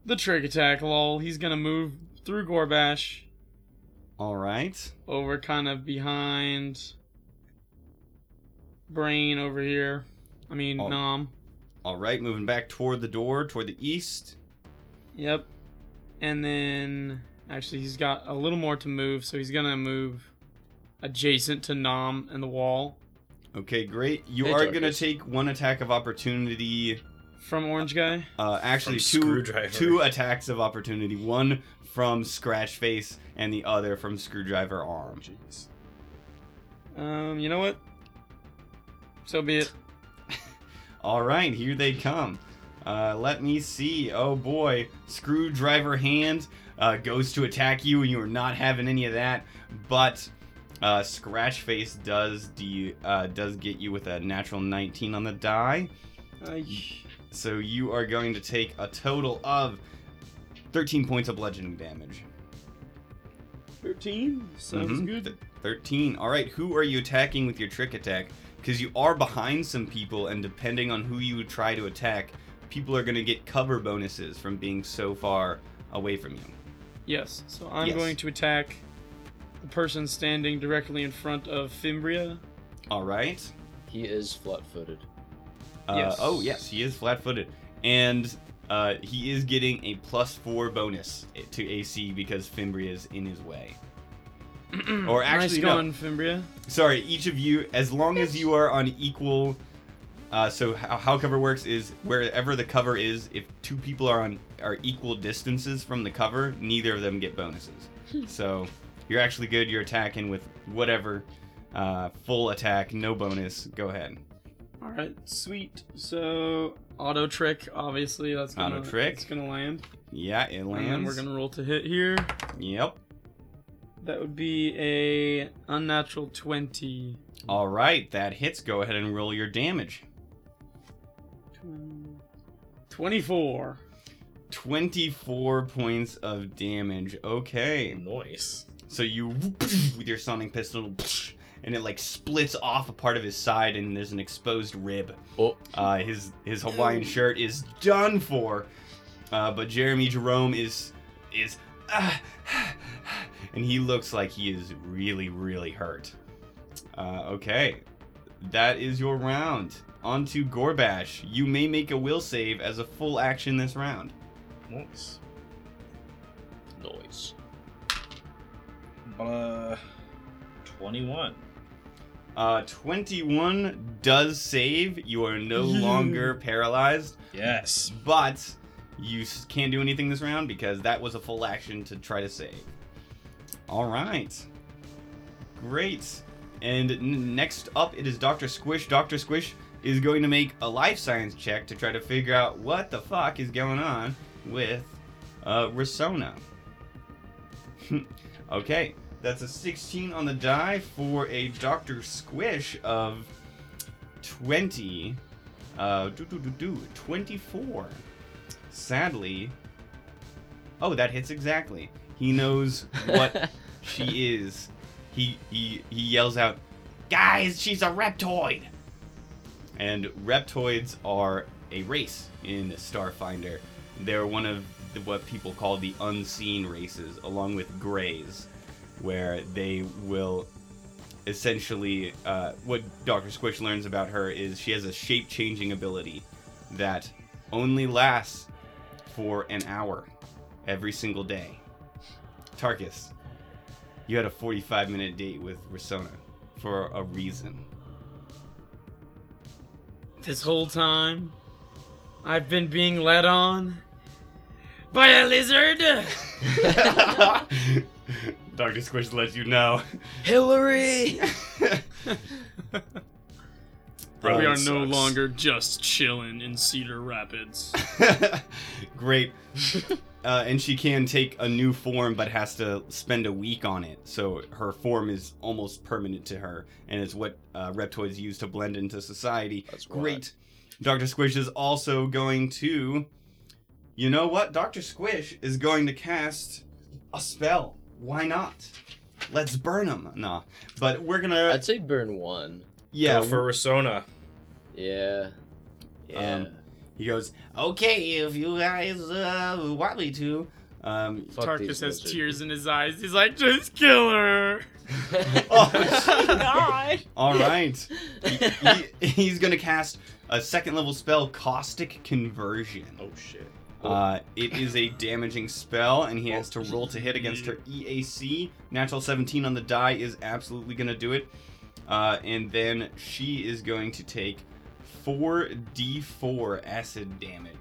Speaker 3: the trick attack. Lol. He's gonna move through Gorbash
Speaker 1: All right.
Speaker 3: over kind of behind Brain over here. I mean,
Speaker 1: Oh.
Speaker 3: Nom.
Speaker 1: All right. Moving back toward the door, toward the east.
Speaker 3: Yep. And then, actually, he's got a little more to move, so he's gonna move adjacent to Nom and the wall
Speaker 1: Okay, great. You
Speaker 5: Hey,
Speaker 1: are gonna take one attack of opportunity.
Speaker 3: from Orange Guy.
Speaker 1: Uh, actually,
Speaker 2: From
Speaker 1: two
Speaker 2: Screwdriver.
Speaker 1: two attacks of opportunity. One from Scratch Face, and the other from Screwdriver Arm.
Speaker 2: Jeez.
Speaker 3: Um, you know what? So be it.
Speaker 1: All right, here they come. Uh, let me see. Oh boy, screwdriver hand uh, goes to attack you, and you are not having any of that. But uh, scratch face does de- uh, does get you with a natural 19 on the die. So you are going to take a total of 13 points of bludgeoning damage.
Speaker 3: 13? Sounds
Speaker 1: Mhm.
Speaker 3: good.
Speaker 1: 13. All right, who are you attacking with your trick attack? Because you are behind some people, and depending on who you try to attack, people are going to get cover bonuses from being so far away from you.
Speaker 3: Yes. So I'm
Speaker 1: Yes.
Speaker 3: going to attack the person standing directly in front of Fimbria.
Speaker 1: All right.
Speaker 5: He is flat-footed.
Speaker 1: Uh,
Speaker 3: Yes.
Speaker 1: Oh, yes, he is flat footed. And uh, he is getting a plus four bonus to AC because Fimbria is in his way. Or actually,
Speaker 3: nice
Speaker 1: no.
Speaker 3: going, Fimbria.
Speaker 1: Sorry, each of you, as long as you are on equal. Uh, so how, how cover works is wherever the cover is, if two people are on are equal distances from the cover, neither of them get bonuses. so you're actually good. You're attacking with whatever, uh, full attack, no bonus. Go ahead.
Speaker 3: All right, sweet. So auto trick, obviously that's gonna
Speaker 1: Auto trick.
Speaker 3: It's gonna land.
Speaker 1: Yeah, it lands.
Speaker 3: And then we're gonna roll to hit here.
Speaker 1: Yep.
Speaker 3: That would be a unnatural twenty.
Speaker 1: All right, that hits. Go ahead and roll your damage.
Speaker 3: Twenty-four.
Speaker 1: 24 points of damage. Okay.
Speaker 2: Noise.
Speaker 1: So you with your sonic pistol and it like splits off a part of his side and there's an exposed rib.
Speaker 5: Oh,
Speaker 1: Uh, his his Hawaiian shirt is done for. Uh, but Jeremy Jerome is is and he looks like he is really really hurt. Uh, okay. That is your round. On to Gorbash. You may make a will save as a full action this round.
Speaker 2: Nice.
Speaker 5: noise.
Speaker 2: Uh, 21.
Speaker 1: Uh, 21 does save. You are no longer paralyzed,
Speaker 2: Yes.
Speaker 1: but you can't do anything this round because that was a full action to try to save. All right. Great. And next up, it is Dr. Squish. Dr. Squish is going to make a life science check to try to figure out what the fuck is going on with uh, Risona. okay, that's a 16 on the die for a Dr. Squish of 20. Uh, do, do, do, do, 24. Sadly. Oh, that hits exactly. He knows what she is. He, he, he yells out, Guys, she's a reptoid! And reptoids are a race in Starfinder. They're one of the, what people call the unseen races, along with greys, where they will essentially. Uh, what Dr. Squish learns about her is she has a shape changing ability that only lasts for an hour every single day. Tarkus, you had a 45 minute date with Risona for a reason.
Speaker 3: This whole time, I've been being led on by a lizard.
Speaker 1: Dr. Squish lets you know.
Speaker 5: Hillary.
Speaker 1: Bro,
Speaker 3: we
Speaker 1: it
Speaker 3: are no longer just chilling in Cedar Rapids.
Speaker 1: Great. Uh, and she can take a new form, but has to spend a week on it. So her form is almost permanent to her, and it's what uh, reptoids use to blend into society.
Speaker 5: That's right.
Speaker 1: Great. Dr. Squish is also going to. You know what? Dr. Squish is going to cast a spell. Why not? Let's burn them Nah. But we're gonna.
Speaker 5: I'd say burn one.
Speaker 1: yeah.
Speaker 2: Go for Risona.
Speaker 5: Yeah. Yeah.
Speaker 1: Um, He goes, okay, if you guys uh, want me to. Um,
Speaker 5: Fuck these
Speaker 3: Tarkus has
Speaker 5: lizards.
Speaker 3: tears in his eyes. He's like, just kill her.
Speaker 1: oh,
Speaker 4: God.
Speaker 1: all right. He- he- he's going to cast a second level spell, Caustic Conversion.
Speaker 2: Oh shit.
Speaker 1: Uh, it is a damaging spell, and he has to roll to hit against her EAC. Natural 17 on the die is absolutely going to do it. Uh, and then she is going to take 4d4 acid damage.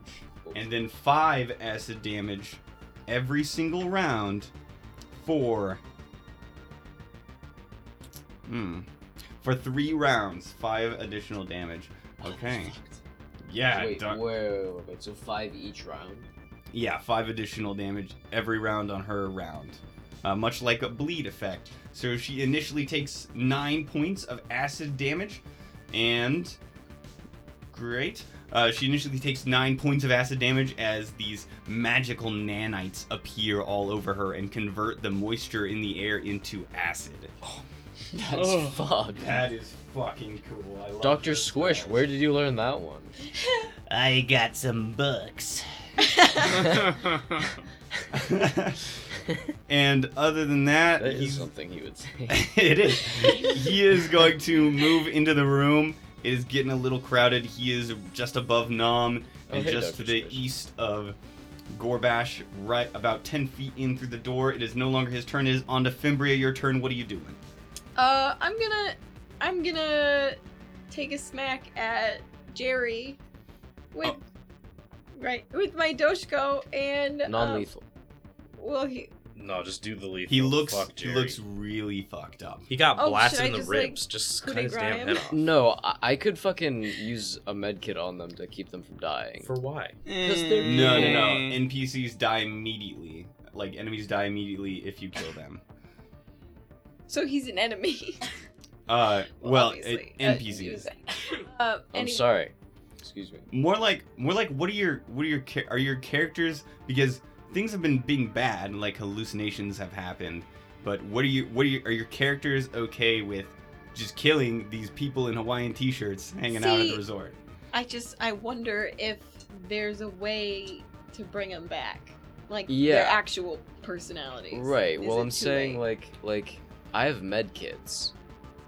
Speaker 1: And then 5 acid damage every single round for. Hmm. For three rounds, 5 additional damage. Okay. Yeah,
Speaker 5: wait,
Speaker 1: Doc-
Speaker 5: wait, wait, wait, so five each round?
Speaker 1: yeah, five additional damage every round on her round. Uh, much like a bleed effect. So she initially takes nine points of acid damage, and great. Uh, she initially takes nine points of acid damage as these magical nanites appear all over her and convert the moisture in the air into acid.
Speaker 5: That's
Speaker 3: Oh.
Speaker 5: fucked.
Speaker 1: That is fucking cool. I love
Speaker 5: Doctor Squish,
Speaker 1: spells.
Speaker 5: where did you learn that one?
Speaker 1: I got some books. and other than that,
Speaker 5: That is
Speaker 1: he's
Speaker 5: something he would say.
Speaker 1: it is. He is going to move into the room. It is getting a little crowded. He is just above Nom
Speaker 5: Oh,
Speaker 1: and
Speaker 5: hey,
Speaker 1: just to the
Speaker 5: Squish.
Speaker 1: east of Gorbash, right about 10 feet in through the door. It is no longer his turn. It is on to Fimbria. Your turn. What are you doing?
Speaker 4: Uh, I'm gonna, I'm gonna take a smack at Jerry with,
Speaker 1: Oh.
Speaker 4: right, with my Doshko and um,
Speaker 5: Non-lethal.
Speaker 4: well, he,
Speaker 2: No, just do the lethal.
Speaker 1: He looks
Speaker 2: Fuck
Speaker 1: he
Speaker 2: Jerry.
Speaker 1: looks really fucked up.
Speaker 2: He got
Speaker 4: Oh,
Speaker 2: blasted
Speaker 4: should I
Speaker 2: in the
Speaker 4: just, like,
Speaker 2: ribs. just cut his damn
Speaker 4: him?
Speaker 2: head off.
Speaker 5: No, I, I could fucking use a med kit on them to keep them from dying.
Speaker 2: For why?
Speaker 5: Because they're
Speaker 1: No, no, no. NPCs die immediately. Like enemies die immediately if you kill them.
Speaker 4: so he's an enemy.
Speaker 1: Uh, well,
Speaker 4: obviously.
Speaker 1: it,
Speaker 4: Uh,
Speaker 1: NPCs.
Speaker 4: Uh,
Speaker 5: I'm
Speaker 4: any-
Speaker 5: sorry. Excuse me.
Speaker 1: more like more like what are your what are your cha- are your characters because things have been being bad like hallucinations have happened but what are you what are you are your characters okay with just killing these people in hawaiian t-shirts hanging out at the resort
Speaker 4: I just, I wonder if there's a way to bring them back, like
Speaker 5: Yeah.
Speaker 4: their actual personalities.
Speaker 5: Right.
Speaker 4: Is
Speaker 5: well, I'm saying
Speaker 4: late?
Speaker 5: like like I have med kits,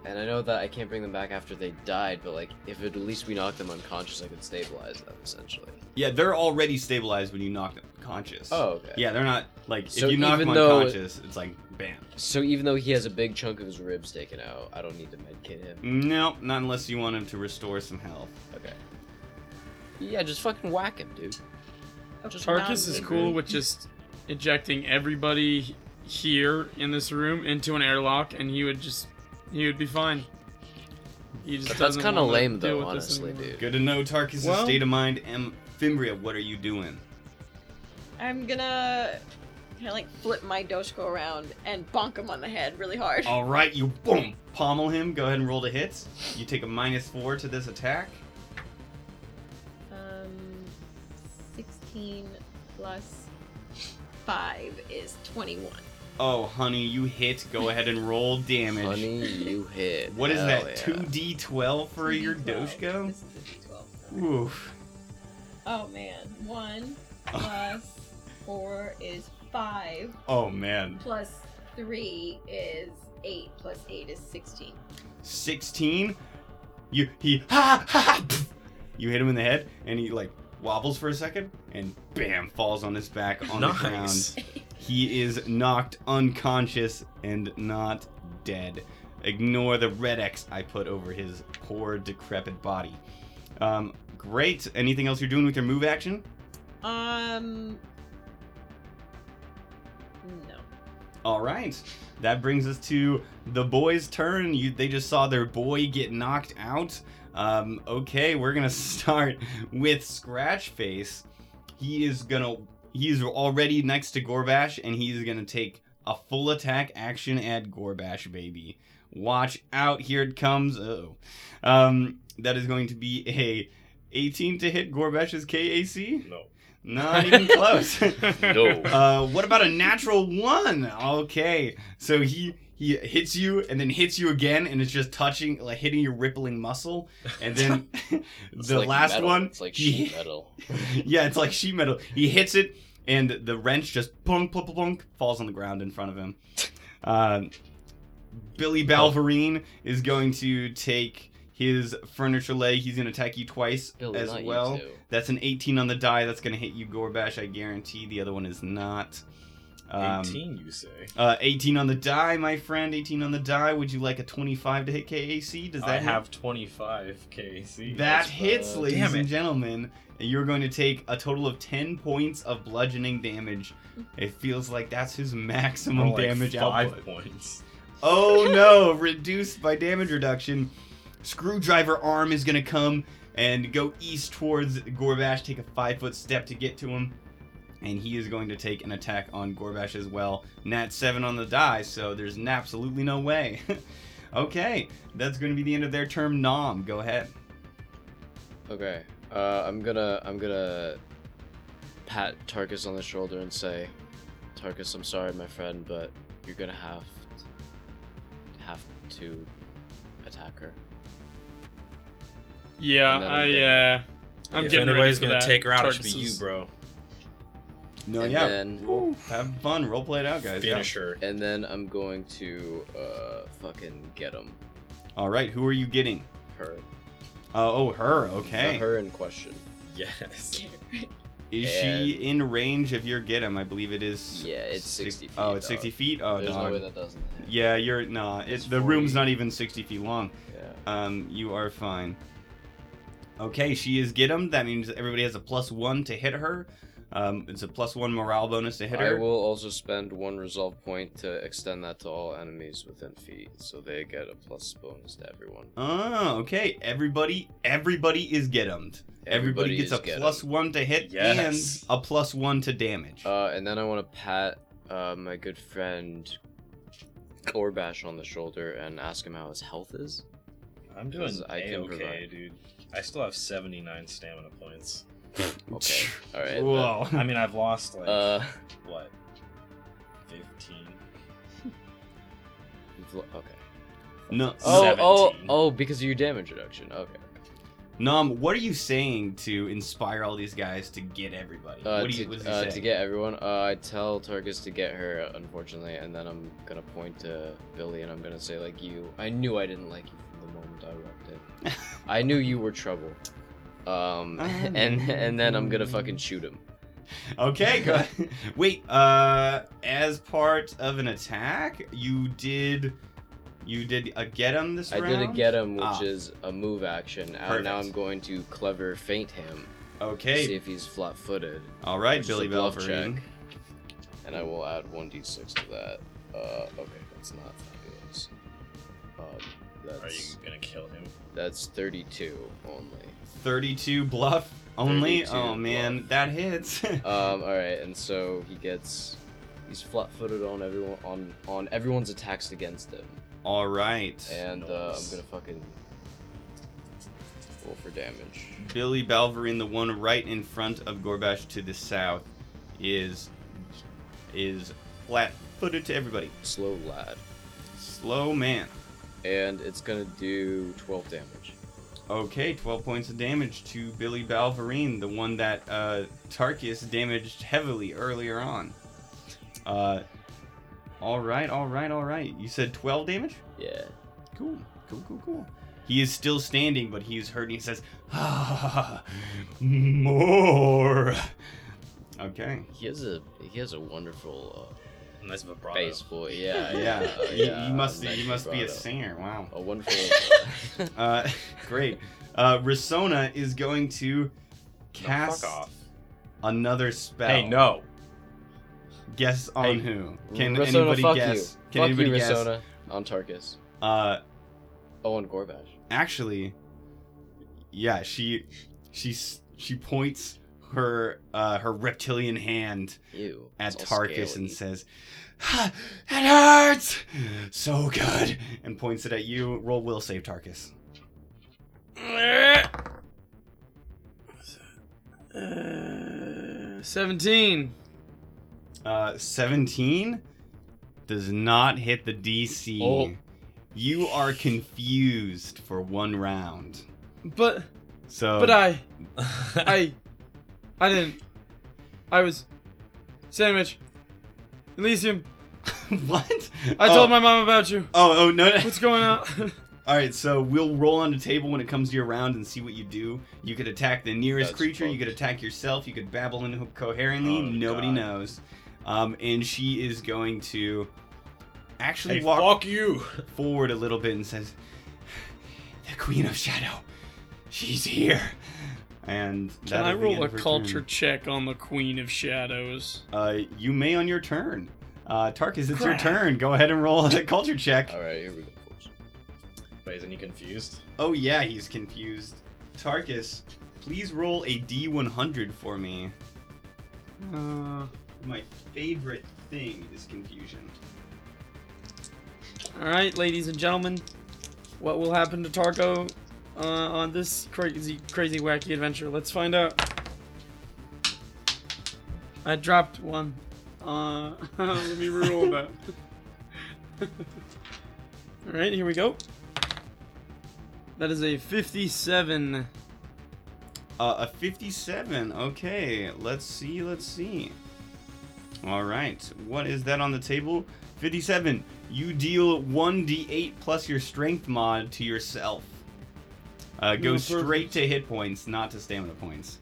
Speaker 5: and I know that I can't bring them back after they died. But like, if at least we knock them unconscious, I could stabilize them essentially.
Speaker 1: yeah they're already stabilized when you knock them unconscious
Speaker 5: Oh, okay.
Speaker 1: yeah they're not like
Speaker 5: So
Speaker 1: if you knock them
Speaker 5: even though-
Speaker 1: unconscious it's like bam
Speaker 5: So even though he has a big chunk of his ribs taken out, I don't need to med kit him.
Speaker 1: no not unless you want him to restore some health
Speaker 5: Okay. Yeah, just fucking whack him, dude.
Speaker 4: Just
Speaker 3: Tarkus is
Speaker 4: non-living.
Speaker 3: cool with just ejecting everybody here in this room into an airlock, and he would just he would be fine. He just
Speaker 5: But that's
Speaker 3: doesn't
Speaker 5: kind of
Speaker 3: wanna
Speaker 5: lame,
Speaker 3: deal
Speaker 5: though,
Speaker 3: with this
Speaker 5: honestly,
Speaker 3: anymore.
Speaker 5: dude.
Speaker 1: good to know tarkus'
Speaker 3: Well-
Speaker 1: state of mind and fimbria what are you doing
Speaker 4: I'm gonna kind of like flip my Doshko around and bonk him on the head really hard.
Speaker 1: All right, you boom pommel him. Go ahead and roll the hits. You take a minus four to this attack.
Speaker 4: Um, 16 plus 5 is 21.
Speaker 1: Oh, honey, you hit. Go ahead and roll damage.
Speaker 5: Honey, you hit.
Speaker 1: What is
Speaker 5: Hell
Speaker 1: that?
Speaker 5: yeah.
Speaker 1: Two D twelve for your
Speaker 4: 2d12.
Speaker 1: Doshko?
Speaker 4: This is a D12.
Speaker 1: Oof.
Speaker 4: Oh man. 1 plus 4 is 5,
Speaker 1: Oh man.
Speaker 4: plus 3 is 8, plus 8 is 16.
Speaker 1: Sixteen. You he ha ha. ha pff. You hit him in the head, and he like wobbles for a second, and bam, falls on his back on the ground.
Speaker 2: Nice.
Speaker 1: He is knocked unconscious and not dead. Ignore the red X I put over his poor, decrepit body. Um, great. Anything else you're doing with your move action?
Speaker 4: Um.
Speaker 1: All right. That brings us to the boys' turn. You, they just saw their boy get knocked out. Um, okay, we're gonna start with Scratch Face. He is gonna. He's already next to Gorbash, and he's gonna take a full attack action at Gorbash, baby. Watch out! Here it comes. Oh, um, that is going to be a 18 to hit Gorbash's KAC.
Speaker 2: No.
Speaker 1: Not even close.
Speaker 5: No.
Speaker 1: Uh, what about a natural one? Okay, so he he hits you and then hits you again, and it's just touching, like hitting your rippling muscle, and then the
Speaker 5: like
Speaker 1: last
Speaker 5: metal.
Speaker 1: one,
Speaker 5: It's like
Speaker 1: he-
Speaker 5: sheet metal.
Speaker 1: yeah, it's like sheet metal. He hits it, and the wrench just plunk, plunk, plunk, plunk, falls on the ground in front of him. Uh, Billy Balverine is going to take his furniture leg. He's going to attack you twice
Speaker 5: Billy,
Speaker 1: as
Speaker 5: not you
Speaker 1: well.
Speaker 5: two.
Speaker 1: That's an 18 on the die. That's going to hit you, Gorbash. I guarantee. The other one is not. Um,
Speaker 2: 18, you say?
Speaker 1: Uh, 18 on the die, my friend. 18 on the die. Would you like a 25 to hit KAC? Does that
Speaker 2: I
Speaker 1: hit?
Speaker 2: have 25 KC.
Speaker 1: That
Speaker 2: That's,
Speaker 1: hits,
Speaker 2: uh,
Speaker 1: ladies
Speaker 2: damn
Speaker 1: and
Speaker 2: it.
Speaker 1: gentlemen. And You're going to take a total of 10 points of bludgeoning damage. It feels like that's his maximum
Speaker 2: More like
Speaker 1: damage
Speaker 2: five
Speaker 1: output.
Speaker 2: points.
Speaker 1: Oh no, reduced by damage reduction. Screwdriver arm is gonna come and go east towards Gorbash, take a five foot step to get to him. And he is going to take an attack on Gorbash as well. Nat 7 on the die, so there's absolutely no way. okay, that's going to be the end of their term. Nom, go ahead.
Speaker 5: Okay. Uh, I'm gonna I'm gonna pat Tarkus on the shoulder and say, Tarkus, I'm sorry, my friend, but you're gonna have have to attack her.
Speaker 3: Yeah,
Speaker 5: I'm
Speaker 3: I
Speaker 5: dead.
Speaker 3: uh, I'm
Speaker 2: if
Speaker 3: getting
Speaker 2: anybody's
Speaker 3: ready for
Speaker 2: gonna
Speaker 3: that.
Speaker 2: take her out, it should be you, bro.
Speaker 1: No,
Speaker 5: and
Speaker 1: yeah.
Speaker 5: then
Speaker 1: Woo, have fun. Role play it out, guys. yeah.
Speaker 2: Finish her.
Speaker 5: and then I'm going to uh fucking get him.
Speaker 1: All right. Who are you getting?
Speaker 5: Her.
Speaker 1: Uh, oh, her.
Speaker 5: The
Speaker 1: Okay.
Speaker 5: her in question.
Speaker 2: Yes.
Speaker 1: Is she in range of your get him? I believe it is.
Speaker 5: Yeah, it's 60 feet,
Speaker 1: Oh, it's
Speaker 5: dog.
Speaker 1: 60 feet. Oh,
Speaker 5: There's
Speaker 1: dog.
Speaker 5: no way that doesn't hit.
Speaker 1: Yeah, you're nah.
Speaker 5: It's
Speaker 1: It's the room's not even 60 feet long.
Speaker 5: Yeah.
Speaker 1: Um, you are fine. Okay, she is get him. That means everybody has a plus one to hit her. Um, it's a plus one morale bonus to hit her.
Speaker 5: I
Speaker 1: her.
Speaker 5: will also spend one resolve point to extend that to all enemies within feet, so they get a plus bonus to everyone.
Speaker 1: Oh, okay. Everybody, everybody is get 'em'd. Everybody,
Speaker 5: Everybody
Speaker 1: gets
Speaker 5: is
Speaker 1: a
Speaker 5: get 'em.
Speaker 1: plus one to hit
Speaker 2: Yes.
Speaker 1: and a plus one to damage.
Speaker 5: Uh, and then I want to pat uh, my good friend Gorbash on the shoulder and ask him how his health is.
Speaker 2: I'm doing
Speaker 5: Because I can
Speaker 2: a okay,
Speaker 5: provide.
Speaker 2: dude. I still have 79 stamina points.
Speaker 5: Okay. All right.
Speaker 1: Whoa.
Speaker 2: I mean, I've lost like
Speaker 5: Uh,
Speaker 2: what, 15.
Speaker 5: okay.
Speaker 1: no,
Speaker 5: Oh, oh,
Speaker 2: 17.
Speaker 5: oh, because of your damage reduction. Okay.
Speaker 1: Nom, what are you saying to inspire all these guys to get everybody?
Speaker 5: Uh,
Speaker 1: what do you,
Speaker 5: to,
Speaker 1: what does he
Speaker 5: uh,
Speaker 1: say?
Speaker 5: to get everyone, uh, I tell Tarkus to get her, unfortunately, and then I'm gonna point to Billy and I'm gonna say, like, you. I knew I didn't like you from the moment I walked in. I knew you were trouble. Um, and and then I'm gonna fucking shoot him.
Speaker 1: Okay, good. Wait, uh, as part of an attack, you did, you did a get him this
Speaker 5: I
Speaker 1: round.
Speaker 5: did a get him, which
Speaker 1: Ah.
Speaker 5: is a move action. And
Speaker 1: Perfect.
Speaker 5: now I'm going to clever feint him.
Speaker 1: Okay,
Speaker 5: See if he's flat-footed.
Speaker 1: all right,
Speaker 5: which
Speaker 1: Billy
Speaker 5: a bluff
Speaker 1: Balverine.
Speaker 5: check. And I will add 1d6 to that. Uh, okay, that's not fabulous. Um,
Speaker 2: Are you
Speaker 5: that's
Speaker 2: gonna kill him?
Speaker 5: That's 32 only.
Speaker 1: Thirty-two bluff only.
Speaker 5: 32
Speaker 1: Oh man,
Speaker 5: bluff.
Speaker 1: that hits.
Speaker 5: Um, all right, and so he gets he's flat-footed on everyone on on everyone's attacks against him,
Speaker 1: all right,
Speaker 5: and uh, I'm gonna fucking roll for damage.
Speaker 1: Billy Balverine, the one right in front of Gorbash to the south, is is flat-footed to everybody.
Speaker 5: Slow lad,
Speaker 1: Slow man.
Speaker 5: And it's gonna do 12 damage.
Speaker 1: Okay, 12 points of damage to Billy Balverine, the one that uh, Tarkus damaged heavily earlier on. Uh, all right, all right, all right. You said 12 damage?
Speaker 5: Yeah.
Speaker 1: Cool, cool, cool, cool. He is still standing, but he is hurt. And he says, ah, "More." Okay.
Speaker 5: He has a he has a wonderful
Speaker 2: Nice vibrato.
Speaker 5: bass voice. Yeah,
Speaker 1: Yeah,
Speaker 5: uh,
Speaker 1: you,
Speaker 5: yeah,
Speaker 1: you must
Speaker 5: nice
Speaker 1: you must be a singer. Wow.
Speaker 5: A wonderful. uh,
Speaker 1: great. Uh, Risona is going to cast
Speaker 2: fuck off.
Speaker 1: another spell.
Speaker 2: Hey, no.
Speaker 1: Guess on
Speaker 2: Hey,
Speaker 1: who? Can
Speaker 5: Risona,
Speaker 1: anybody
Speaker 5: fuck
Speaker 1: guess?
Speaker 5: You.
Speaker 1: Can
Speaker 5: fuck
Speaker 1: anybody
Speaker 5: you,
Speaker 1: guess?
Speaker 5: Risona. On Tarkus.
Speaker 1: Uh,
Speaker 5: Oh, and Gorbash.
Speaker 1: actually, yeah, she, she, she points her, uh, her reptilian hand
Speaker 5: Ew.
Speaker 1: at Tarkus
Speaker 5: scaly.
Speaker 1: and says, "Ha, "It hurts so good," and points it at you. Roll will save Tarkus.
Speaker 3: Uh, 17.
Speaker 1: Uh, 17 does not hit the DC.
Speaker 5: Oh.
Speaker 1: You are confused for one round.
Speaker 3: But
Speaker 1: So,
Speaker 3: but I I I didn't. I was sandwich. Elysium.
Speaker 1: what?
Speaker 3: I
Speaker 1: oh.
Speaker 3: told my mom about you.
Speaker 1: Oh, oh no. no.
Speaker 3: What's going on?
Speaker 1: All right, so we'll roll on the table when it comes to your round and see what you do. You could attack the nearest
Speaker 5: That's
Speaker 1: creature. You could attack yourself. You could babble incoherently.
Speaker 2: Oh,
Speaker 1: Nobody
Speaker 2: God.
Speaker 1: knows. Um, and she is going to actually
Speaker 2: hey,
Speaker 1: walk
Speaker 2: fuck you.
Speaker 1: forward a little bit and says, "The Queen of Shadow, she's here." And
Speaker 3: Can I roll a culture
Speaker 1: turn.
Speaker 3: check on the Queen of Shadows?
Speaker 1: Uh, you may on your turn. Uh, Tarkus, it's your turn. Go ahead and roll a culture check.
Speaker 5: All right, here we go. folks.
Speaker 2: Wait, isn't he confused?
Speaker 1: Oh yeah, he's confused. Tarkus, please roll a D100 for me.
Speaker 3: Uh,
Speaker 1: My favorite thing is confusion.
Speaker 3: all right, ladies and gentlemen, what will happen to Tarko uh, on this crazy, crazy, wacky adventure? Let's find out. I dropped one. Uh, let me reroll that. All right, here we go. That is a 57.
Speaker 1: Uh, a 57. Okay, let's see, let's see. All right, what is that on the table? 57. You deal 1d8 plus your strength mod to yourself. Uh, go straight to hit points, not to stamina points.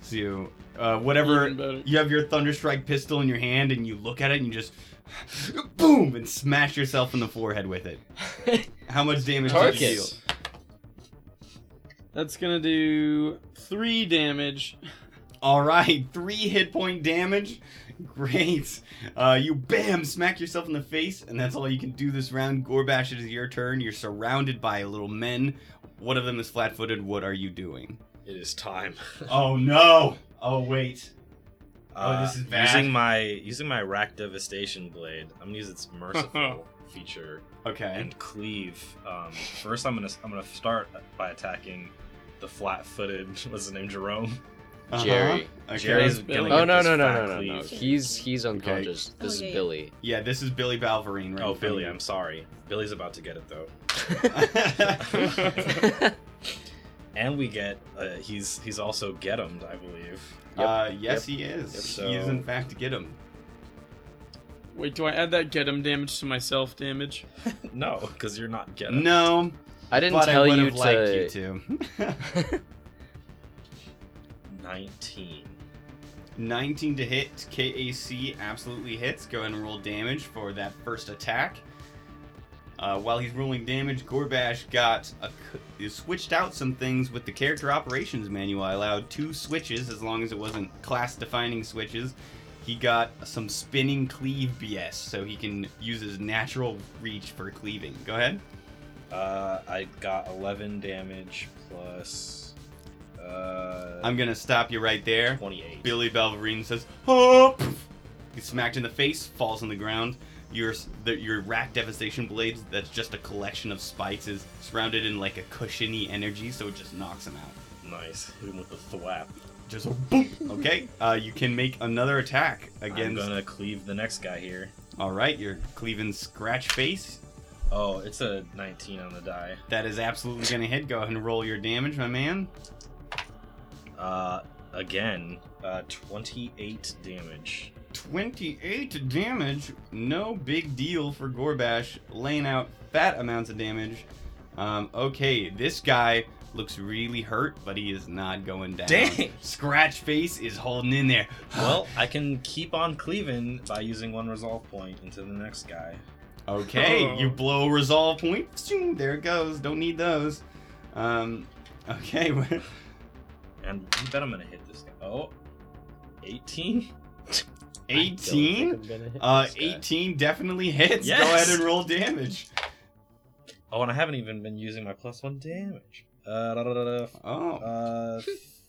Speaker 1: So, uh, whatever. You have your Thunderstrike pistol in your hand, and you look at it, and you just. Boom! And smash yourself in the forehead with it. How much damage did you deal?
Speaker 3: That's gonna do three damage.
Speaker 1: All right, three hit point damage. Great. Uh, you bam smack yourself in the face, and that's all you can do this round. Gorbash, it is your turn. You're surrounded by little men. One of them is flat-footed. What are you doing?
Speaker 2: It is time.
Speaker 1: Oh no! Oh wait. Oh,
Speaker 2: Uh,
Speaker 1: this is bad.
Speaker 2: Using my using my rack devastation blade, I'm gonna use its merciful feature
Speaker 1: Okay.
Speaker 2: and cleave. Um, first, I'm gonna I'm gonna start by attacking the flat-footed. What's his name? Jerome.
Speaker 1: Uh-huh.
Speaker 5: Jerry.
Speaker 1: Okay.
Speaker 2: Jerry's
Speaker 3: Billy.
Speaker 2: gonna
Speaker 5: Oh
Speaker 2: get
Speaker 5: no no no no no no. He's he's unconscious.
Speaker 4: Okay.
Speaker 5: This
Speaker 4: Oh, yeah,
Speaker 5: is. Billy.
Speaker 1: Yeah, this is Billy Balverine. Right
Speaker 2: Oh, Billy, I'm sorry. Billy's about to get it though. And we get uh, he's he's also get 'em'd, I believe.
Speaker 1: uh, yes, he is.
Speaker 2: Yep,
Speaker 1: He is in fact get him.
Speaker 3: Wait, do I add that get him damage to my self damage?
Speaker 2: no, because you're not get 'em.
Speaker 1: No,
Speaker 5: I didn't
Speaker 1: but I
Speaker 5: tell
Speaker 1: would
Speaker 5: you
Speaker 1: have liked you
Speaker 5: to.
Speaker 1: to.
Speaker 2: 19.
Speaker 1: 19 to hit. KAC absolutely hits. Go ahead and roll damage for that first attack. Uh, while he's rolling damage, Gorbash got a, c- he switched out some things with the character operations manual. I allowed two switches as long as it wasn't class defining switches. He got some spinning cleave BS, so he can use his natural reach for cleaving. Go ahead.
Speaker 2: Uh, I got 11 damage plus. Uh,
Speaker 1: I'm gonna stop you right there.
Speaker 2: 28.
Speaker 1: Billy Balverine says, "Oh!" He's smacked in the face, falls on the ground. Your the, your rack devastation blades, that's just a collection of spikes, is surrounded in like a cushiony energy, so it just knocks him out.
Speaker 2: Nice. Hit him with the thwap.
Speaker 1: Just a boom. Okay, uh, you can make another attack against.
Speaker 2: I'm gonna cleave the next guy here.
Speaker 1: All right, you're cleaving scratch face.
Speaker 2: Oh, it's a 19 on the die.
Speaker 1: That is absolutely gonna hit. Go ahead and roll your damage, my man.
Speaker 2: Uh, again, uh, 28 damage.
Speaker 1: 28 damage. No big deal for Gorbash, laying out fat amounts of damage. Um, okay, this guy looks really hurt, but he is not going down.
Speaker 2: Dang.
Speaker 1: Scratch face is holding in there.
Speaker 2: Well, I can keep on cleaving by using one resolve point into the next guy.
Speaker 1: okay,
Speaker 3: Oh.
Speaker 1: you blow a resolve point. There it goes. Don't need those. Um, okay.
Speaker 2: And you bet I'm gonna hit this guy. Oh, 18?
Speaker 1: 18? Uh, 18 definitely hits. Go ahead and roll damage.
Speaker 2: Oh, and I haven't even been using my plus one damage. Uh, da, da, da, da.
Speaker 1: Oh,
Speaker 2: uh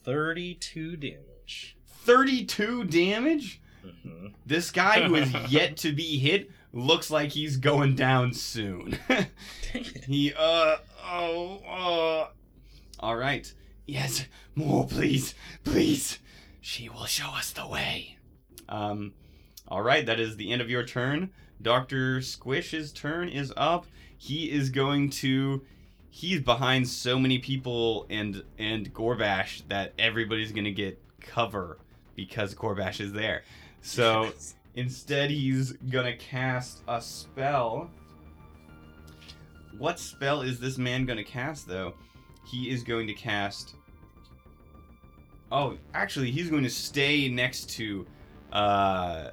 Speaker 2: 32 damage.
Speaker 1: 32 damage?
Speaker 2: hmm
Speaker 1: This guy who is yet to be hit looks like he's going down soon.
Speaker 2: Dang it.
Speaker 1: he, uh, oh, uh. All right. Yes, more, please, please. She will show us the way. Um, all right, that is the end of your turn. Dr. Squish's turn is up. He is going to. He's behind so many people and and Gorbash that everybody's gonna get cover because Gorbash is there. So Instead, he's gonna cast a spell. What spell is this man gonna cast, though? He is going to cast. Oh, actually, he's going to stay next to uh,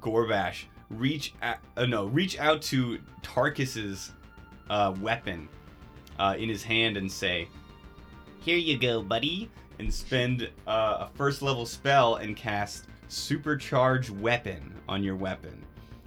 Speaker 1: Gorbash. Reach, at, uh, no, reach out to Tarkus's uh, weapon uh, in his hand and say, "Here you go, buddy," and spend uh, a first level spell and cast supercharge weapon on your weapon.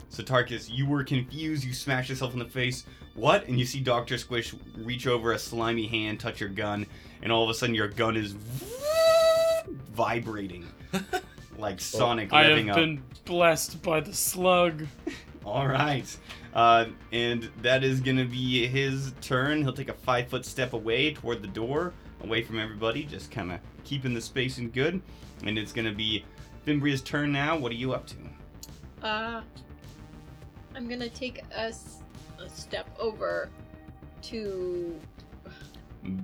Speaker 1: So Tarkus, you were confused. You smashed yourself in the face. What? And you see Doctor Squish reach over a slimy hand, touch your gun, and all of a sudden your gun is vibrating like Sonic
Speaker 3: I have
Speaker 1: up.
Speaker 3: been blessed by the slug.
Speaker 1: All right. Uh, and that is going to be his turn. He'll take a five foot step away toward the door, away from everybody, just kind of keeping the space spacing good. And it's going to be Fimbria's turn now. What are you up to?
Speaker 4: Uh, I'm gonna take a s- step over to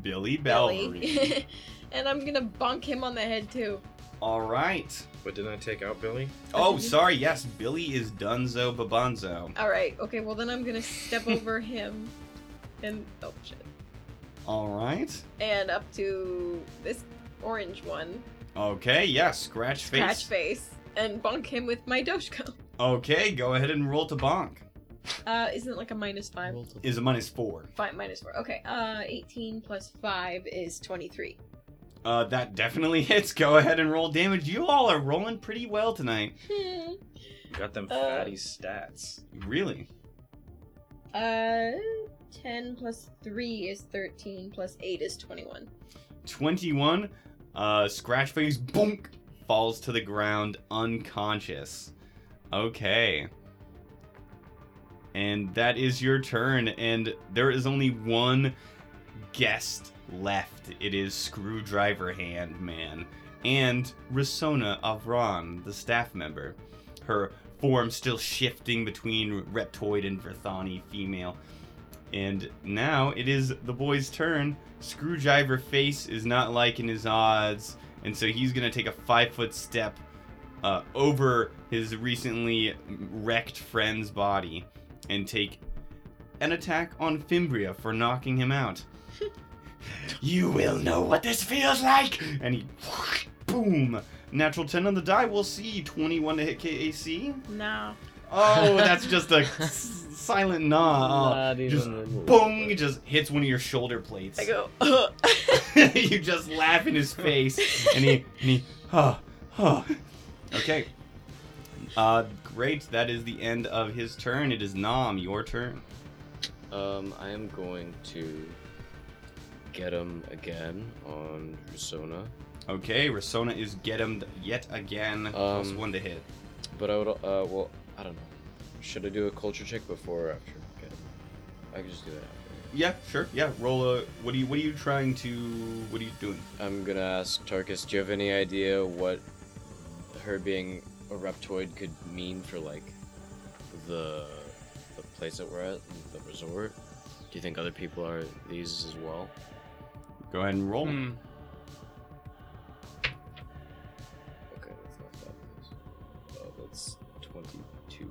Speaker 1: Billy Belvery.
Speaker 4: Billy, and I'm gonna bunk him on the head too.
Speaker 1: All right.
Speaker 2: But didn't I take out Billy?
Speaker 1: Oh, sorry. Yes, Billy is Dunzo Babunzo.
Speaker 4: All right. Okay. Well, then I'm gonna step over him, and oh shit,
Speaker 1: All right.
Speaker 4: and up to this orange one,
Speaker 1: Okay. Yeah. Scratch face.
Speaker 4: scratch face, and bunk him with my Doshko.
Speaker 1: Okay. Go ahead and roll to bonk.
Speaker 4: Uh, isn't it like a minus five?
Speaker 1: Is a minus four.
Speaker 4: Five minus four. Okay. Uh, 18 plus five is 23.
Speaker 1: Uh, that definitely hits. Go ahead and roll damage. You all are rolling pretty well tonight.
Speaker 4: Hmm.
Speaker 2: Got them
Speaker 4: Uh,
Speaker 2: fatty stats.
Speaker 1: Really.
Speaker 4: Uh, 10 plus 3 is 13, plus 8 is 21.
Speaker 1: 21. Uh, scratch face, boom, falls to the ground unconscious. Okay. And that is your turn, and there is only one guest left. It is Screwdriver Hand Man and Risona Avron, the staff member. Her form still shifting between Reptoid and Verthani female. And now it is the boy's turn. Screwdriver Face is not liking his odds, and so he's gonna take a five foot step uh, over his recently wrecked friend's body and take an attack on Fimbria for knocking him out. you will know what this feels like! And he, boom! Natural 10 on the die, we'll see. 21 to hit KAC.
Speaker 4: No.
Speaker 1: Oh, that's just a s- silent nah.
Speaker 5: Not
Speaker 1: just boom! It just hits one of your shoulder plates.
Speaker 4: I go, Ugh.
Speaker 1: you just laugh in his face, and he, and he, huh, huh. Okay. Uh, great. That is the end of his turn. It is Nam, your turn.
Speaker 5: Um, I am going to get him again on Risona,
Speaker 1: Okay, Risona is get him yet again. plus
Speaker 5: Um,
Speaker 1: one to hit.
Speaker 5: but I would, uh, well, I don't know. Should I do a culture check before or after him? I can just do that after.
Speaker 1: Yeah, sure. Yeah, roll a. What are you? What are you trying to? What are you doing?
Speaker 5: I'm gonna ask Tarkus, do you have any idea what her being a reptoid could mean for like the the place that we're at, the resort? Do you think other people are these as well?
Speaker 1: Go ahead and roll.
Speaker 3: Hmm.
Speaker 5: Okay, that's not that. Uh, that's twenty-two.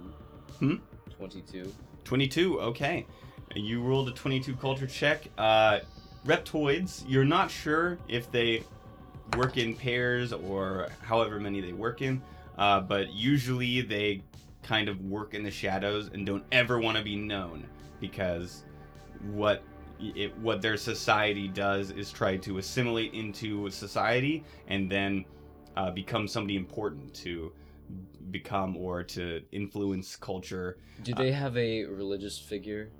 Speaker 1: Hmm?
Speaker 5: Twenty-two.
Speaker 1: 22, okay. You rolled a 22 culture check. Uh, reptoids, you're not sure if they work in pairs or however many they work in, uh, but usually they kind of work in the shadows and don't ever want to be known because what it, what their society does is try to assimilate into society and then uh, become somebody important to become or to influence culture
Speaker 5: Do they have a religious figure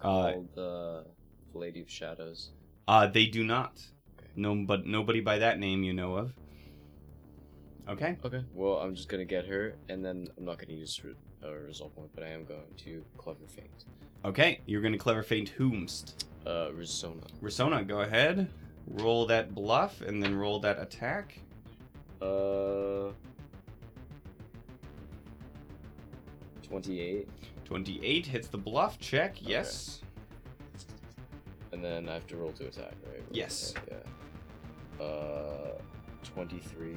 Speaker 1: Uh,
Speaker 5: called the Lady of Shadows?
Speaker 1: Uh, they do not.
Speaker 5: Okay.
Speaker 1: No, but nobody by that name you know of. Okay.
Speaker 5: Okay. Well, I'm just gonna get her, and then I'm not gonna use re- a result point, but I am going to clever feint.
Speaker 1: Okay. You're gonna clever feint whomst.
Speaker 5: Uh, Risona.
Speaker 1: Risona, go ahead. Roll that bluff and then roll that attack.
Speaker 5: Uh. Twenty-eight,
Speaker 1: 28 hits the bluff check. Yes.
Speaker 5: and then I have to roll to attack, right?
Speaker 1: Yes.
Speaker 5: Yeah. Uh, twenty-three.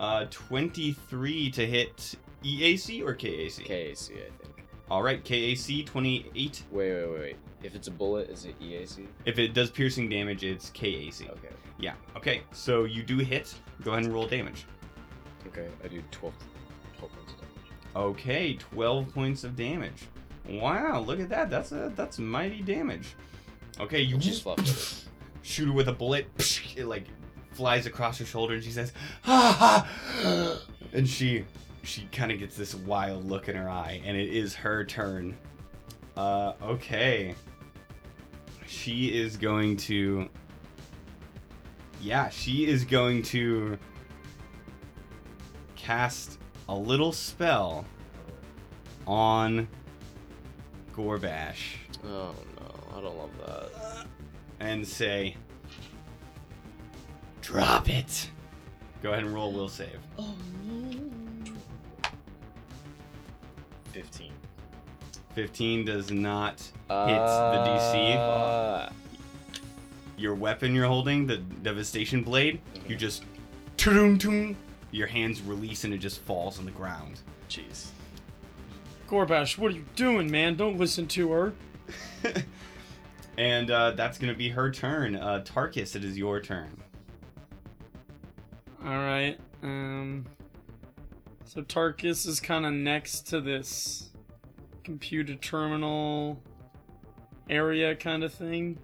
Speaker 1: Uh, 23 to hit EAC or KAC?
Speaker 5: KAC, I think.
Speaker 1: All right, KAC 28.
Speaker 5: Wait, wait, wait, wait. If it's a bullet, is it EAC?
Speaker 1: If it does piercing damage, it's KAC.
Speaker 5: Okay.
Speaker 1: Yeah. Okay. So you do hit. Go ahead and roll damage.
Speaker 5: Okay, I do 12, 12 points of damage.
Speaker 1: Okay, 12 points of damage. Wow, look at that. That's a that's mighty damage. Okay, you just shoot her with a bullet. It like flies across her shoulder, and she says, "Ha ha!" And she she kind of gets this wild look in her eye, and it is her turn. Uh, okay. She is going to. Yeah, she is going to cast a little spell on Gorbash
Speaker 5: Oh no, I don't love that.
Speaker 1: and say, Drop it. Go ahead and roll will save.
Speaker 4: Oh no.
Speaker 2: 15.
Speaker 1: 15 does not hit the DC.
Speaker 5: Uh,
Speaker 1: Your weapon you're holding, the devastation blade, you just toon toon. Your hands release and it just falls on the ground.
Speaker 2: Jeez.
Speaker 3: Gorbash, what are you doing, man? Don't listen to her.
Speaker 1: and uh, that's gonna be her turn. Uh, Tarkus, it is your turn.
Speaker 3: All right. Um. So Tarkus is kind of next to this computer terminal area kind of thing.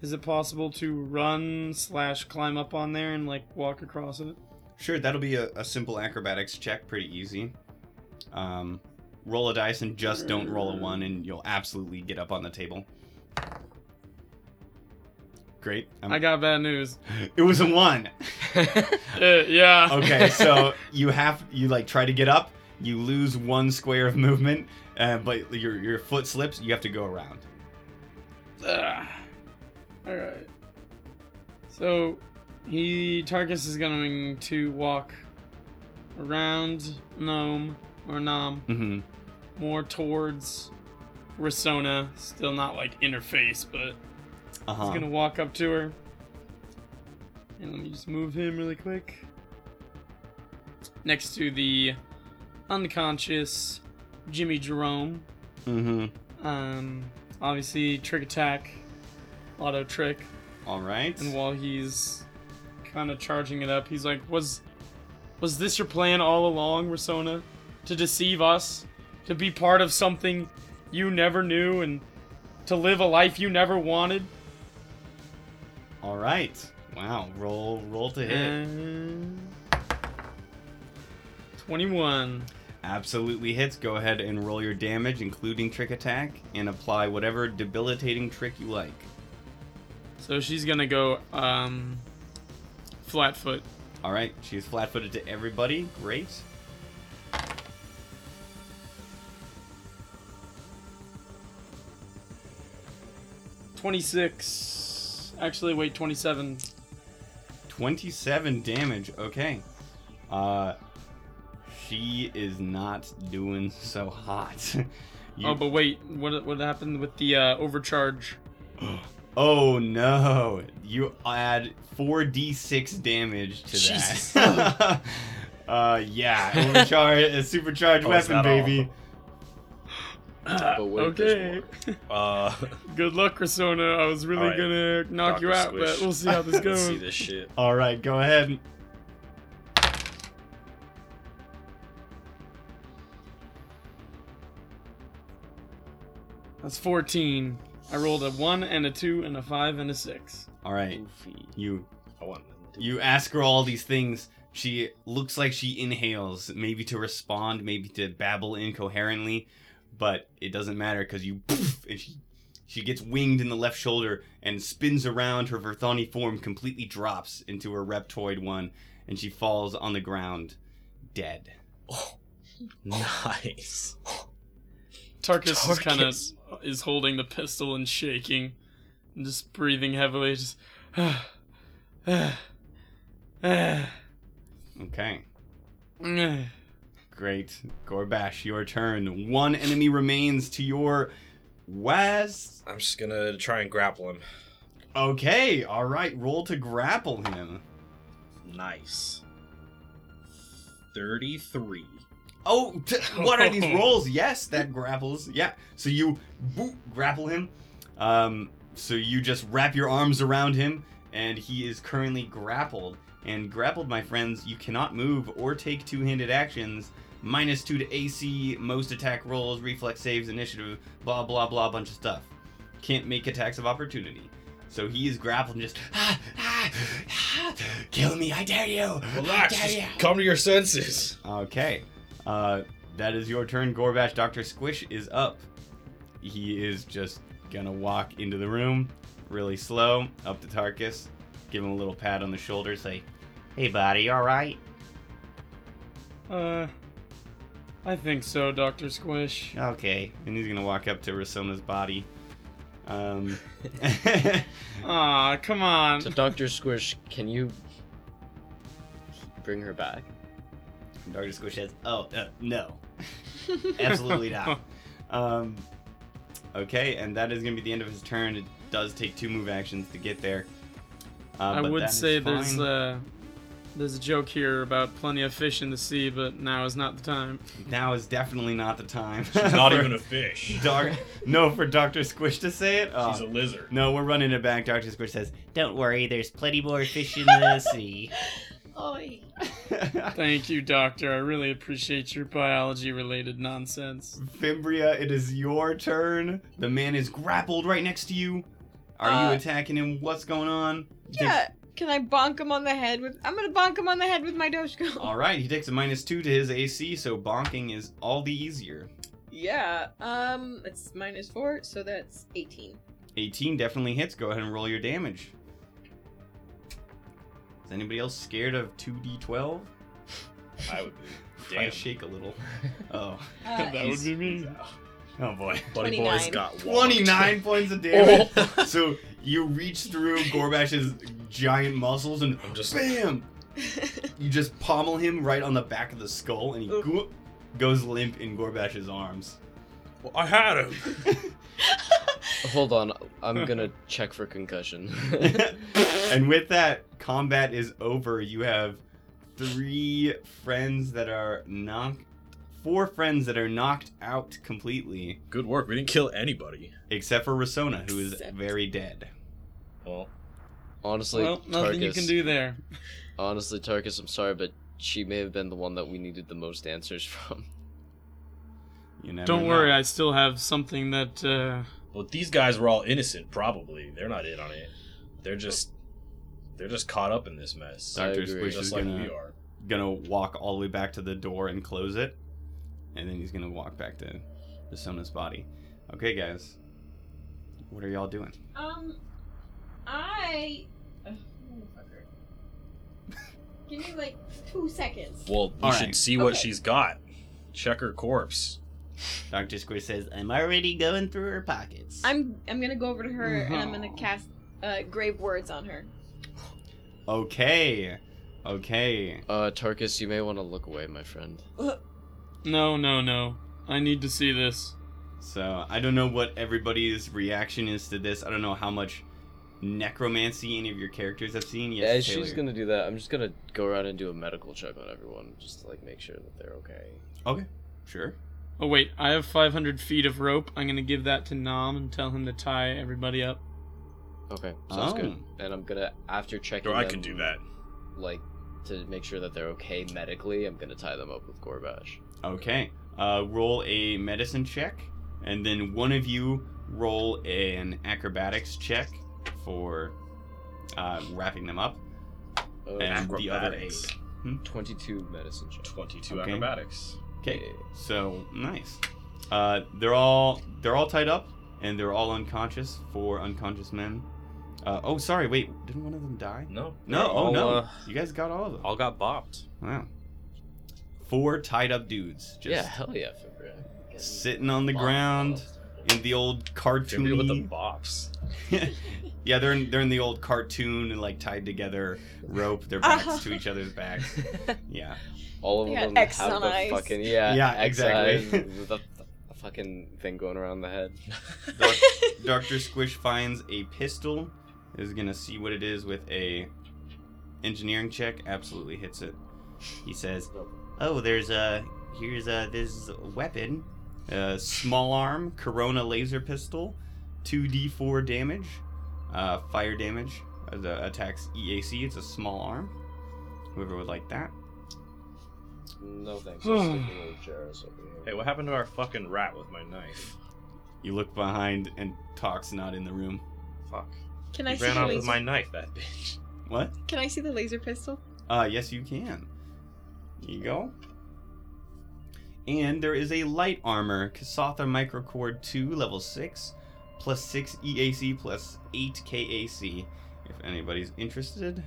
Speaker 3: Is it possible to run slash climb up on there and like walk across it?
Speaker 1: Sure, that'll be a, a simple acrobatics check, pretty easy. Um, roll a dice and just don't roll a one, and you'll absolutely get up on the table. Great. Um,
Speaker 3: I got bad news.
Speaker 1: it was a one.
Speaker 3: Uh, yeah.
Speaker 1: Okay, so you have you like try to get up, you lose one square of movement, uh, but your your foot slips. You have to go around.
Speaker 3: Ugh. All right. So he Tarkus is going to walk around Gnome or Nom
Speaker 1: Mm-hmm.
Speaker 3: more towards Risona. Still not like interface, but
Speaker 1: Uh
Speaker 3: he's gonna walk up to her. And let me just move him really quick. Next to the unconscious Jimmy Jerome.
Speaker 1: Mm-hmm.
Speaker 3: Um, obviously trick attack, auto trick.
Speaker 1: All right.
Speaker 3: And while he's kind of charging it up, he's like, "Was was this your plan all along, Risona? To deceive us? To be part of something you never knew and to live a life you never wanted?"
Speaker 1: All right. Wow. Roll roll to hit.
Speaker 3: And 21.
Speaker 1: Absolutely hits. Go ahead and roll your damage, including trick attack, and apply whatever debilitating trick you like.
Speaker 3: So she's gonna go um flat foot.
Speaker 1: All right. She's flat-footed to everybody. Great.
Speaker 3: Twenty-six. Actually, wait, twenty-seven.
Speaker 1: 27 damage. Okay. Uh she is not doing so hot. You-
Speaker 3: Oh, but wait, what what happened with the uh, overcharge?
Speaker 1: oh no. You add 4d6 damage to
Speaker 3: Jesus.
Speaker 1: that. uh yeah, overcharge a supercharged
Speaker 2: Oh,
Speaker 1: weapon
Speaker 2: baby. all?
Speaker 1: Baby.
Speaker 5: But wait,
Speaker 3: okay.
Speaker 2: Uh,
Speaker 3: Good luck, Risona. I was really
Speaker 2: Alright,
Speaker 3: gonna knock you
Speaker 2: Dr.
Speaker 3: out, but we'll see how this goes.
Speaker 2: see this shit.
Speaker 1: All right, go ahead.
Speaker 3: That's 14. I rolled a 1 and a 2 and a 5 and a 6.
Speaker 1: All right.
Speaker 5: goofy.
Speaker 1: You
Speaker 2: I want.
Speaker 1: You ask her all these things. She looks like she inhales, maybe to respond, maybe to babble incoherently, but it doesn't matter because you poof, and she she gets winged in the left shoulder and spins around. Her Verthani form completely drops into her reptoid one, and she falls on the ground, dead.
Speaker 2: Oh, Nice.
Speaker 3: Tarkus, is kind of is holding the pistol and shaking, and just breathing heavily. Just. ah, ah, ah.
Speaker 1: Okay, great. Gorbash, your turn. One enemy remains to your west.
Speaker 2: I'm just gonna try and grapple him.
Speaker 1: Okay, all right. Roll to grapple him.
Speaker 2: Nice. Thirty-three.
Speaker 1: Oh, t- what are these rolls? Yes, that grapples. Yeah. So you boop, grapple him. Um, so you just wrap your arms around him, and he is currently grappled. And grappled, my friends, you cannot move or take two-handed actions. Minus two to AC, most attack rolls, reflex saves, initiative, blah blah blah, bunch of stuff. Can't make attacks of opportunity. So he is grappled and just ah, ah, ah, kill me, I dare you.
Speaker 2: Relax.
Speaker 1: Dare
Speaker 2: Just
Speaker 1: you.
Speaker 2: come to your senses.
Speaker 1: Okay. Uh, that is your turn, Gorbash. Dr. Squish is up. He is just gonna walk into the room really slow, up to Tarkus, give him a little pat on the shoulder, say, Hey, buddy, you alright?
Speaker 3: Uh, I think so, Doctor Squish.
Speaker 1: Okay. And he's gonna walk up to Risona's body. Um,
Speaker 3: Aw, come on.
Speaker 5: So, Dr. Squish, can you bring her back?
Speaker 1: Dr. Squish says, Oh, uh, no. Absolutely not. Um, Okay, and that is going to be the end of his turn. It does take two move actions to get there. Uh,
Speaker 3: I
Speaker 1: but
Speaker 3: would
Speaker 1: that is
Speaker 3: say there's
Speaker 1: fine.
Speaker 3: uh, there's a joke here about plenty of fish in the sea, but now is not the time.
Speaker 1: now is definitely not the time.
Speaker 2: She's not even a fish.
Speaker 1: Doc- no, for Doctor Squish to say it. Oh.
Speaker 2: She's a lizard.
Speaker 1: no, we're running it back. Doctor Squish says, "Don't worry, there's plenty more fish in the sea."
Speaker 4: Oi.
Speaker 3: Thank you, Doctor. I really appreciate your biology-related nonsense.
Speaker 1: Fimbria, it is your turn. The man is grappled right next to you. Are
Speaker 4: Uh,
Speaker 1: you attacking him? What's going on?
Speaker 4: Yeah. Can I bonk him on the head with? I'm gonna bonk him on the head with my Doshko.
Speaker 1: All right, he takes a minus two to his AC, so bonking is all the easier.
Speaker 4: Yeah. Um. It's minus four, so that's 18.
Speaker 1: 18 definitely hits. Go ahead and roll your damage. Is anybody else scared of 2d12?
Speaker 2: I would be.
Speaker 1: Try
Speaker 2: Damn.
Speaker 1: to shake a little. Oh.
Speaker 4: Uh,
Speaker 3: that would be me.
Speaker 1: Oh boy.
Speaker 2: Buddy
Speaker 4: 29.
Speaker 2: boy's got walloped.
Speaker 1: 29 points of damage. So you reach through Gorbash's giant muscles and
Speaker 2: I'm just
Speaker 1: bam! You just pommel him right on the back of the skull and he go- goes limp in Gorbash's arms.
Speaker 2: Well, I had him.
Speaker 5: Hold on, I'm gonna check for concussion.
Speaker 1: and with that, combat is over. You have three friends that are knocked, four friends that are knocked out completely,
Speaker 2: Good work. We didn't kill anybody.
Speaker 1: except for Risona, who is
Speaker 4: Except-
Speaker 1: very dead.
Speaker 2: Well,
Speaker 5: honestly,
Speaker 3: Well, nothing you
Speaker 5: Tarkus,
Speaker 3: can do there.
Speaker 5: honestly, Tarkus, I'm sorry, but she may have been the one that we needed the most answers from.
Speaker 1: You never
Speaker 3: Don't
Speaker 1: know.
Speaker 3: worry, I still have something that. uh...
Speaker 2: well, these guys were all innocent. Probably they're not in on it. They're just they're just caught up in this mess.
Speaker 5: I
Speaker 1: Dr.
Speaker 5: agree.
Speaker 1: Squish is
Speaker 2: just like
Speaker 1: gonna,
Speaker 2: we are.
Speaker 1: gonna walk all the way back to the door and close it, and then he's gonna walk back to the Sona's body. Okay, guys, what are y'all doing?
Speaker 4: Um, I. Ugh, motherfucker. Give me like two seconds.
Speaker 2: Well, you
Speaker 1: All
Speaker 2: should
Speaker 1: right.
Speaker 2: see what
Speaker 4: Okay.
Speaker 2: she's got. Check her corpse.
Speaker 1: Dr. Squish says, "I'm already going through her pockets."
Speaker 4: I'm I'm gonna go over to her and I'm gonna cast uh, grave words on her.
Speaker 1: Okay, okay.
Speaker 5: Uh, Tarkus, you may want to look away, my friend.
Speaker 3: No, no, no. I need to see this.
Speaker 1: So I don't know what everybody's reaction is to this. I don't know how much necromancy any of your characters have seen.
Speaker 5: yeah,
Speaker 1: Yes,
Speaker 5: she's gonna do that. I'm just gonna go around and do a medical check on everyone, just to like make sure that they're okay.
Speaker 1: Okay, sure.
Speaker 3: Oh wait, I have 500 feet of rope. I'm gonna give that to Nam and tell him to tie everybody up.
Speaker 5: Okay, sounds good.
Speaker 1: Oh.
Speaker 5: And I'm gonna after checking.
Speaker 2: Or I
Speaker 5: them,
Speaker 2: can do that.
Speaker 5: Like to make sure that they're okay medically. I'm gonna tie them up with Gorbash.
Speaker 1: Okay. Uh, roll a medicine check, and then one of you roll an acrobatics check for uh, wrapping them up,
Speaker 5: Uh,
Speaker 1: and the other eight.
Speaker 2: Acrobatics.
Speaker 5: 22 medicine check.
Speaker 2: Twenty-two
Speaker 1: Okay.
Speaker 2: acrobatics.
Speaker 1: Okay. So nice. Uh, they're all they're all tied up, and they're all unconscious. Four unconscious men. Uh, oh, sorry. Wait, didn't one of them die?
Speaker 2: No.
Speaker 1: No. Oh
Speaker 2: all,
Speaker 1: no.
Speaker 2: uh,
Speaker 1: you guys got all of them.
Speaker 2: all got bopped.
Speaker 1: Wow. Four tied up dudes just
Speaker 5: yeah, hell yeah, Fimbria.
Speaker 1: sitting on the ground in the old
Speaker 2: Jimmy with the
Speaker 1: cartoon.
Speaker 2: bops.
Speaker 1: yeah, they're in, they're in the old cartoon and like tied together rope, their backs uh-huh. to each other's backs. Yeah.
Speaker 5: All of
Speaker 4: They got
Speaker 5: them
Speaker 4: X
Speaker 5: have
Speaker 4: on
Speaker 5: the
Speaker 4: eyes.
Speaker 5: fucking yeah,
Speaker 1: Yeah,
Speaker 5: X
Speaker 1: exactly.
Speaker 5: eyes with the, the fucking thing going around the head.
Speaker 1: Dr. Squish finds a pistol. Is gonna see what it is with a engineering check. Absolutely hits it. He says, "Oh, there's a here's a this weapon, a small arm Corona laser pistol, two D4 damage, uh, fire damage. As a, attacks EAC. It's a small arm. Whoever would like that.
Speaker 5: No thanks. I'll stick with little Jairus over here.
Speaker 2: Hey, what happened to our fucking rat with my knife?
Speaker 1: You look behind and Talk's not in the room.
Speaker 2: Fuck.
Speaker 4: Can I
Speaker 2: He
Speaker 4: see
Speaker 2: ran
Speaker 4: the
Speaker 2: off
Speaker 4: laser?
Speaker 2: with my knife, that bitch.
Speaker 1: What?
Speaker 4: Can I see the laser pistol?
Speaker 1: Uh, yes, you can. Here you go. And there is a light armor, Kasatha Microcord 2, level 6, plus 6 EAC, plus 8 KAC, if anybody's interested.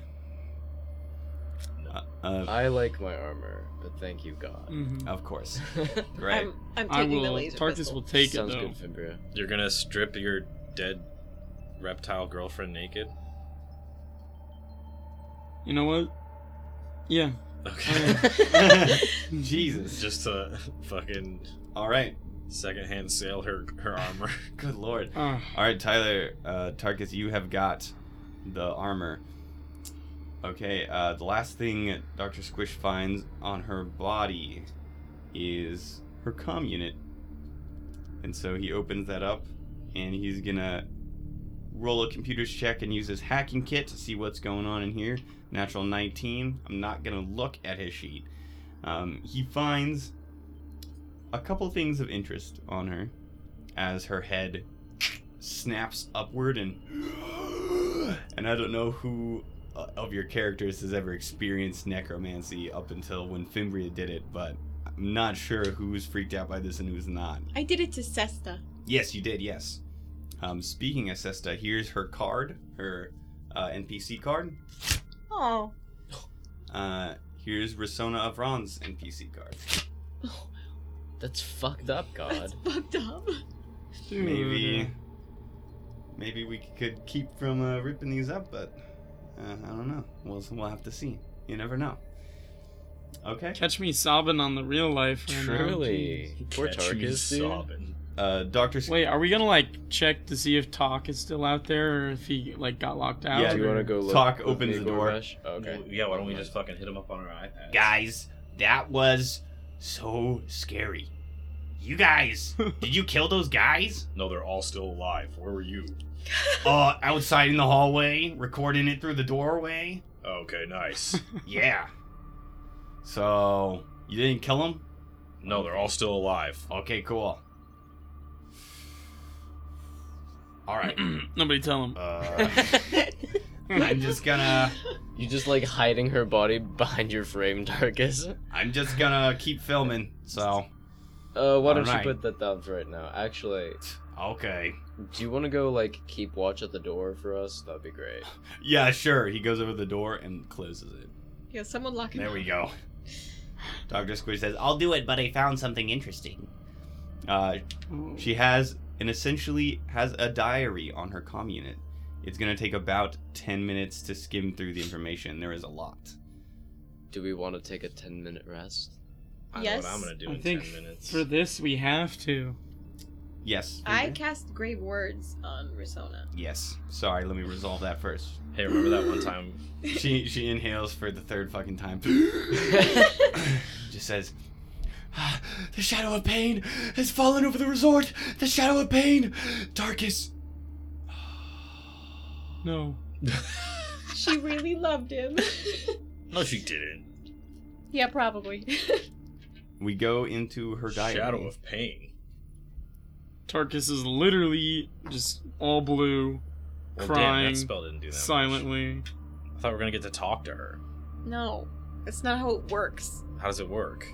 Speaker 1: Uh, uh,
Speaker 5: I like my armor, but thank you, God.
Speaker 3: Mhm.
Speaker 1: of course. right.
Speaker 4: I'm, I'm
Speaker 3: I
Speaker 4: taking the
Speaker 3: will.
Speaker 4: laser
Speaker 3: Tarkus
Speaker 4: pistol.
Speaker 3: will take it
Speaker 5: Sounds good, Fimbria.
Speaker 2: You're gonna strip your dead reptile girlfriend naked?
Speaker 3: You know what? Yeah.
Speaker 2: Okay.
Speaker 1: Jesus.
Speaker 2: Just to fucking.
Speaker 1: All right.
Speaker 2: Secondhand sale her her armor.
Speaker 1: Good lord.
Speaker 3: Uh,
Speaker 1: All right, Tyler, uh, Tarkus, you have got the armor. Okay, uh, the last thing Dr. Squish finds on her body is her comm unit. And so he opens that up and he's gonna roll a computer's check and use his hacking kit to see what's going on in here. Natural 19. I'm not gonna look at his sheet. Um, he finds a couple things of interest on her as her head snaps upward and and I don't know who uh, of your characters has ever experienced necromancy up until when Fimbria did it, but I'm not sure who's freaked out by this and who's not.
Speaker 4: I did it to Sesta.
Speaker 1: Yes, you did. Yes. Um, speaking of Sesta, here's her card, her uh, NPC card.
Speaker 4: Oh.
Speaker 1: Uh, here's Risona of Ron's NPC card.
Speaker 5: Oh, That's fucked up,
Speaker 4: That's
Speaker 5: God.
Speaker 4: fucked up.
Speaker 3: dude.
Speaker 1: Maybe, maybe we could keep from uh, ripping these up, but uh, I don't know. We'll we'll have to see. You never know. Okay.
Speaker 3: Catch me sobbing on the real life right now,
Speaker 5: Truly. Poor
Speaker 2: Catch
Speaker 5: Tarkus, dude.
Speaker 2: sobbing.
Speaker 1: Uh, Doctor.
Speaker 3: Wait, are we gonna like check to see if Talk is still out there or if he like got locked out?
Speaker 1: Yeah,
Speaker 5: Do you want to go look?
Speaker 1: Talk opens the door.
Speaker 5: Gorbash? Okay.
Speaker 2: Yeah, why don't we just fucking hit him up on our iPad?
Speaker 1: Guys, that was so scary. You guys, did you kill those guys?
Speaker 2: No, they're all still alive. Where were you?
Speaker 1: Uh, outside in the hallway, recording it through the doorway.
Speaker 2: Okay, nice.
Speaker 1: Yeah. So you didn't kill them?
Speaker 2: no, they're all still alive.
Speaker 1: Okay, cool. All right.
Speaker 3: Nobody tell him.
Speaker 1: Uh, I'm just gonna.
Speaker 5: You just like hiding her body behind your frame, Tarkus.
Speaker 1: I'm just gonna keep filming. So
Speaker 5: Uh, why don't
Speaker 1: Alright.
Speaker 5: you put that down for right now? Actually,
Speaker 1: okay.
Speaker 5: do you want to go like keep watch at the door for us? That'd be great.
Speaker 1: Yeah, sure. He goes over the door and closes it.
Speaker 4: yeah, someone lock him
Speaker 1: There we go. Dr. Squish says, I'll do it, but I found something interesting. Uh, she has and essentially has a diary on her comm unit. It's going to take about 10 minutes to skim through the information. There is a lot.
Speaker 5: Do we want to take a ten minute rest?
Speaker 2: I know
Speaker 4: Yes.
Speaker 2: what I'm gonna do
Speaker 3: I
Speaker 2: in
Speaker 3: think
Speaker 2: ten minutes.
Speaker 3: for this we have to.
Speaker 1: Yes.
Speaker 4: I
Speaker 1: Finger?
Speaker 4: cast grave words on Risona.
Speaker 1: Yes. Sorry, let me resolve that first.
Speaker 2: Hey, remember that one time?
Speaker 1: She she inhales for the third fucking time. Just says, "Ah, "The shadow of pain has fallen over the resort. The shadow of pain, darkest."
Speaker 3: No.
Speaker 4: she really loved him.
Speaker 2: No, she didn't.
Speaker 4: yeah, probably.
Speaker 1: We go into her diary.
Speaker 2: Shadow of pain.
Speaker 3: Tarkus is literally just all blue,
Speaker 2: Well,
Speaker 3: crying
Speaker 2: damn, that spell didn't do that. much.
Speaker 3: silently.
Speaker 2: I thought we were gonna get to talk to her.
Speaker 4: no, that's not how it works.
Speaker 2: How does it work?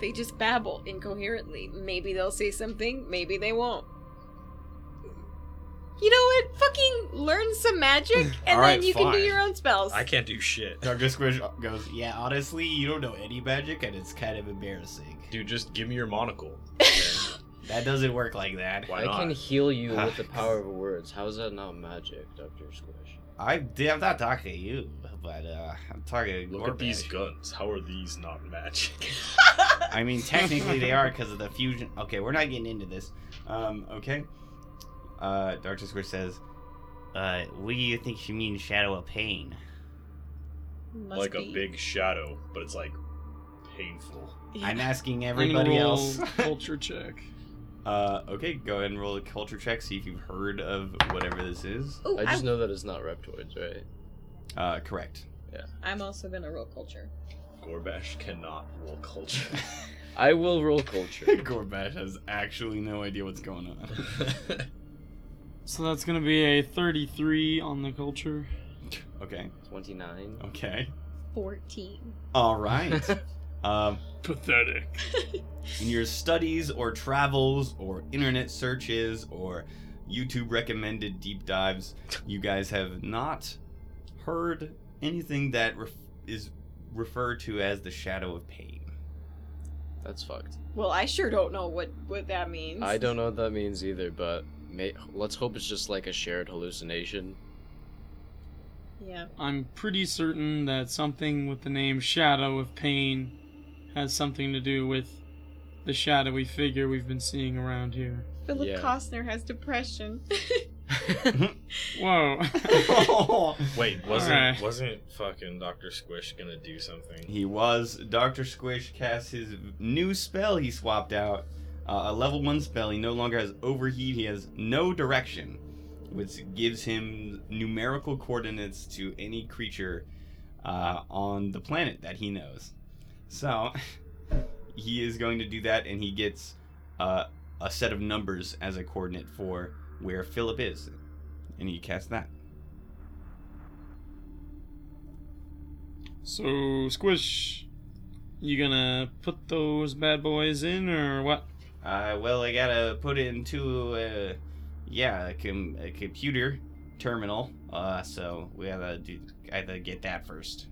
Speaker 4: They just babble incoherently. Maybe they'll say something, maybe they won't. You know what? Fucking learn some magic, and then
Speaker 2: Alright,
Speaker 4: you can do your own spells.
Speaker 2: I can't do shit.
Speaker 1: Dr. Squish goes, Yeah, honestly, you don't know any magic, and it's kind of embarrassing.
Speaker 2: Dude, just give me your monocle.
Speaker 1: That doesn't work like that.
Speaker 2: Why
Speaker 5: I
Speaker 2: not?
Speaker 5: can heal you with the power of words. How is that not magic, Doctor Squish?
Speaker 1: I, I'm not talking to you, but uh, I'm talking to
Speaker 2: Look at these guns. How are these not magic?
Speaker 1: I mean, technically they are because of the fusion. Okay, we're not getting into this. Um, okay. Uh, Dr. Squish says, uh, what do you think she means shadow of pain?
Speaker 4: Must
Speaker 2: like a big shadow, but it's like painful.
Speaker 4: Yeah.
Speaker 1: I'm asking everybody
Speaker 3: roll
Speaker 1: else.
Speaker 3: culture check.
Speaker 1: Uh, okay, go ahead and roll a culture check, see if you've heard of whatever this is.
Speaker 4: Ooh,
Speaker 5: I just
Speaker 4: I'm,
Speaker 5: know that it's not reptoids, right?
Speaker 1: Uh, correct. Yeah.
Speaker 4: I'm also gonna roll culture.
Speaker 2: Gorbash cannot roll culture.
Speaker 5: I will roll culture.
Speaker 1: Gorbash has actually no idea what's going on.
Speaker 3: So that's gonna be a 33 on the culture.
Speaker 1: Okay,
Speaker 5: 29.
Speaker 1: okay.
Speaker 4: 14.
Speaker 1: All right. Um,
Speaker 3: Pathetic.
Speaker 1: in your studies or travels or internet searches or YouTube recommended deep dives, you guys have not heard anything that ref- is referred to as the shadow of pain.
Speaker 5: That's fucked.
Speaker 4: Well, I sure don't know what, what that means.
Speaker 5: I don't know what that means either, but may- let's hope it's just like a shared hallucination.
Speaker 4: Yeah.
Speaker 3: I'm pretty certain that something with the name Shadow of Pain has something to do with the shadowy figure we've been seeing around here.
Speaker 4: Philip
Speaker 5: Yeah.
Speaker 4: Costner has depression.
Speaker 3: Whoa.
Speaker 2: Wait, wasn't
Speaker 3: Alright.
Speaker 2: wasn't fucking Doctor Squish gonna do something?
Speaker 1: He was. Dr. Squish casts his new spell he swapped out. Uh, a level 1 spell. He no longer has overheat. He has know direction, which gives him numerical coordinates to any creature uh, on the planet that he knows. So, he is going to do that, and he gets uh, a set of numbers as a coordinate for where Philip is. And he casts that.
Speaker 3: So, Squish, you gonna put those bad boys in or what?
Speaker 1: Uh, well, I gotta put into, uh, yeah, a, com- a computer terminal. Uh, so we gotta do, gotta get that first.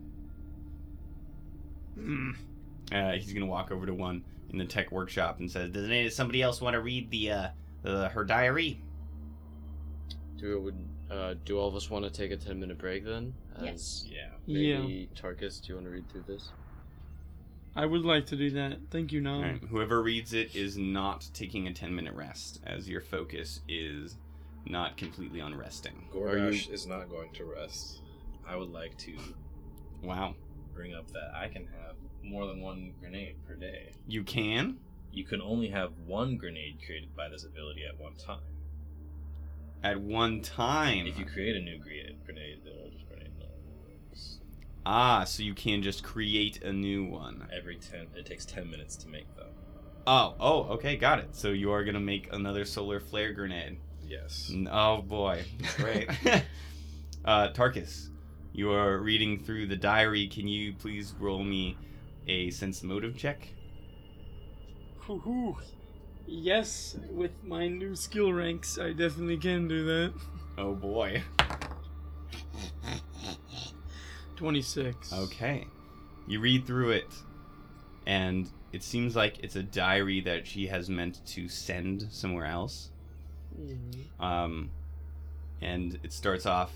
Speaker 3: Hmm.
Speaker 1: Uh, he's gonna walk over to one in the tech workshop and says, "Does any, somebody else want to read the, uh, the, her diary?"
Speaker 5: do would uh, do all of us want to take a ten minute break then?
Speaker 4: Yes.
Speaker 2: Yeah.
Speaker 3: Yeah.
Speaker 5: Maybe Tarkus, do you want to read through this?
Speaker 3: I would like to do that. Thank you, Nom.
Speaker 1: Alright, Whoever reads it is not taking a ten minute rest, as your focus is not completely on resting.
Speaker 2: Gorbash is not going to rest. I would like to
Speaker 1: Wow,
Speaker 2: bring up that I can have more than one grenade per day.
Speaker 1: you can.
Speaker 2: You can only have one grenade created by this ability at one time.
Speaker 1: At one time.
Speaker 2: If you create a new grenade, grenade, they'll just grenade no works.
Speaker 1: Ah, so you can just create a new one.
Speaker 2: Every ten, it takes ten minutes to make them.
Speaker 1: Oh, oh, okay, got it. So you are gonna make another solar flare grenade.
Speaker 2: Yes.
Speaker 1: Oh boy, great. uh, Tarkus, you are reading through the diary. Can you please roll me a sense motive check?
Speaker 3: Hoo-hoo. Yes, with my new skill ranks, I definitely can do that.
Speaker 1: Oh boy.
Speaker 3: 26.
Speaker 1: Okay. You read through it, and it seems like it's a diary that she has meant to send somewhere else.
Speaker 3: Mhm.
Speaker 1: Um, and it starts off.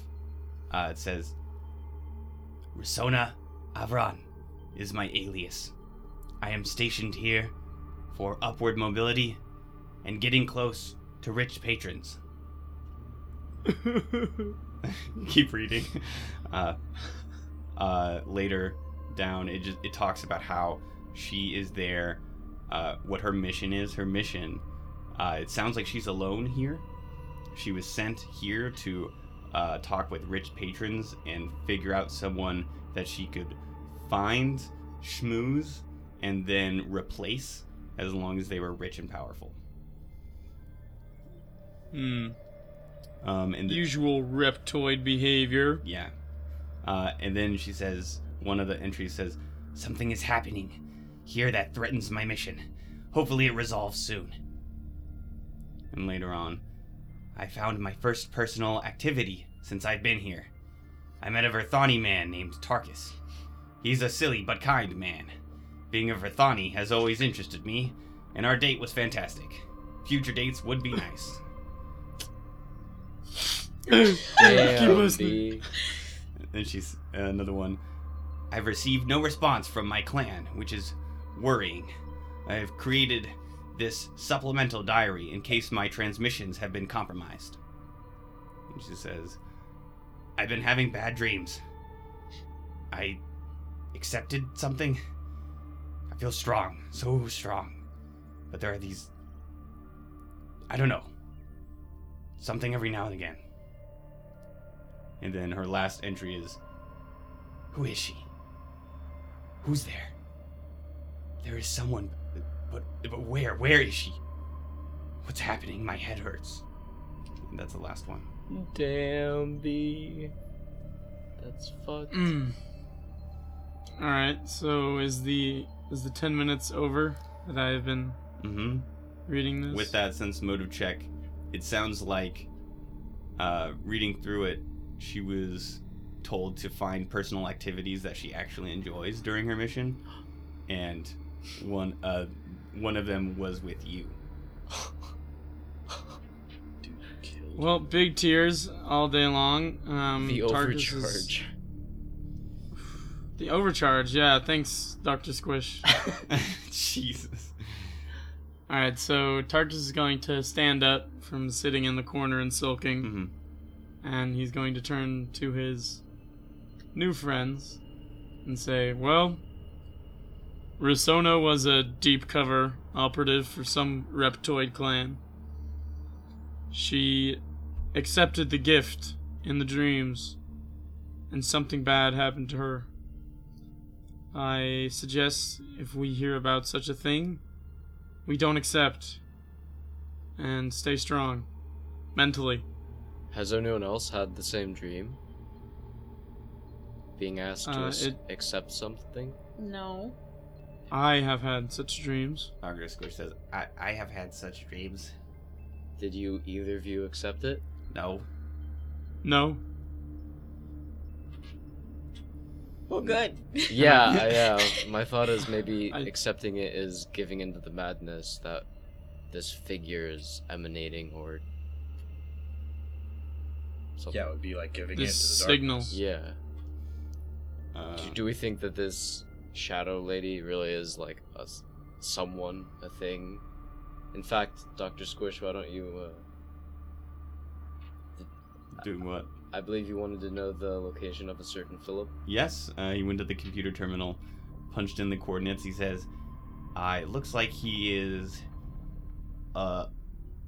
Speaker 1: Uh, it says, "Risona Avran is my alias. I am stationed here for upward mobility and getting close to rich patrons." Keep reading. Uh, uh, later down, it just it talks about how she is there. Uh, what her mission is. Her mission. Uh, it sounds like she's alone here. She was sent here to uh, talk with rich patrons and figure out someone that she could find, schmooze, and then replace as long as they were rich and powerful.
Speaker 3: Hmm.
Speaker 1: Um, and the,
Speaker 3: Usual reptoid behavior.
Speaker 1: yeah. Uh, and then she says, one of the entries says, Something is happening here that threatens my mission. Hopefully it resolves soon. And later on, I found my first personal activity since I've been here. I met a Verthani man named Tarkus. He's a silly but kind man. Being a Verthani has always interested me, and our date was fantastic. Future dates would be nice.
Speaker 3: Keep
Speaker 5: Damn,
Speaker 3: listening.
Speaker 1: And she's uh, another one. I've received no response from my clan, which is worrying. I have created this supplemental diary in case my transmissions have been compromised. And she says, I've been having bad dreams. I accepted something. I feel strong, so strong. But there are these. I don't know. Something every now and again. And then her last entry is Who is she? Who's there? There is someone, but, but where? Where is she? What's happening? My head hurts. And that's the last one.
Speaker 5: Damn, B. That's fucked.
Speaker 3: Mm. All right. So is the is the ten minutes over that I have been
Speaker 1: Mm-hmm.
Speaker 3: reading this?
Speaker 1: With that sense motive check, it sounds like uh, reading through it, she was told to find personal activities that she actually enjoys during her mission, and one uh, one of them was with you.
Speaker 2: Dude.
Speaker 3: Well, big tears all day long. Um,
Speaker 5: the
Speaker 3: Tarkus is-
Speaker 5: overcharge.
Speaker 3: The overcharge. Yeah. Thanks, Doctor Squish.
Speaker 1: Jesus.
Speaker 3: All right, so Tarkus is going to stand up from sitting in the corner and sulking,
Speaker 1: hmm
Speaker 3: and he's going to turn to his new friends and say, "Well, Risona was a deep cover operative for some Reptoid clan. She accepted the gift in the dreams, and something bad happened to her. I suggest if we hear about such a thing, we don't accept and stay strong mentally.
Speaker 5: Has anyone else had the same dream? Being asked to
Speaker 3: Uh,
Speaker 5: ac-
Speaker 3: it-
Speaker 5: accept something?
Speaker 4: No.
Speaker 3: I have had such dreams.
Speaker 1: Dr. Squish says, I, I have had such dreams.
Speaker 5: Did you either of you accept it?
Speaker 1: No.
Speaker 3: No.
Speaker 4: Well, good.
Speaker 5: Yeah, I, uh, my thought is maybe
Speaker 3: I-
Speaker 5: accepting it is giving into the madness that this figure is emanating or something.
Speaker 2: Yeah, it would be like giving
Speaker 3: This
Speaker 2: in to the
Speaker 3: signal.
Speaker 2: darkness.
Speaker 5: Yeah.
Speaker 1: Uh,
Speaker 5: Do- Do we think that this shadow lady really is like a someone, a thing? In fact, Doctor Squish, why don't you? Uh,
Speaker 1: doing what?
Speaker 5: I believe you wanted to know the location of a certain Philip.
Speaker 1: Yes, uh, he went to the computer terminal, punched in the coordinates. He says, uh, "It looks like he is uh,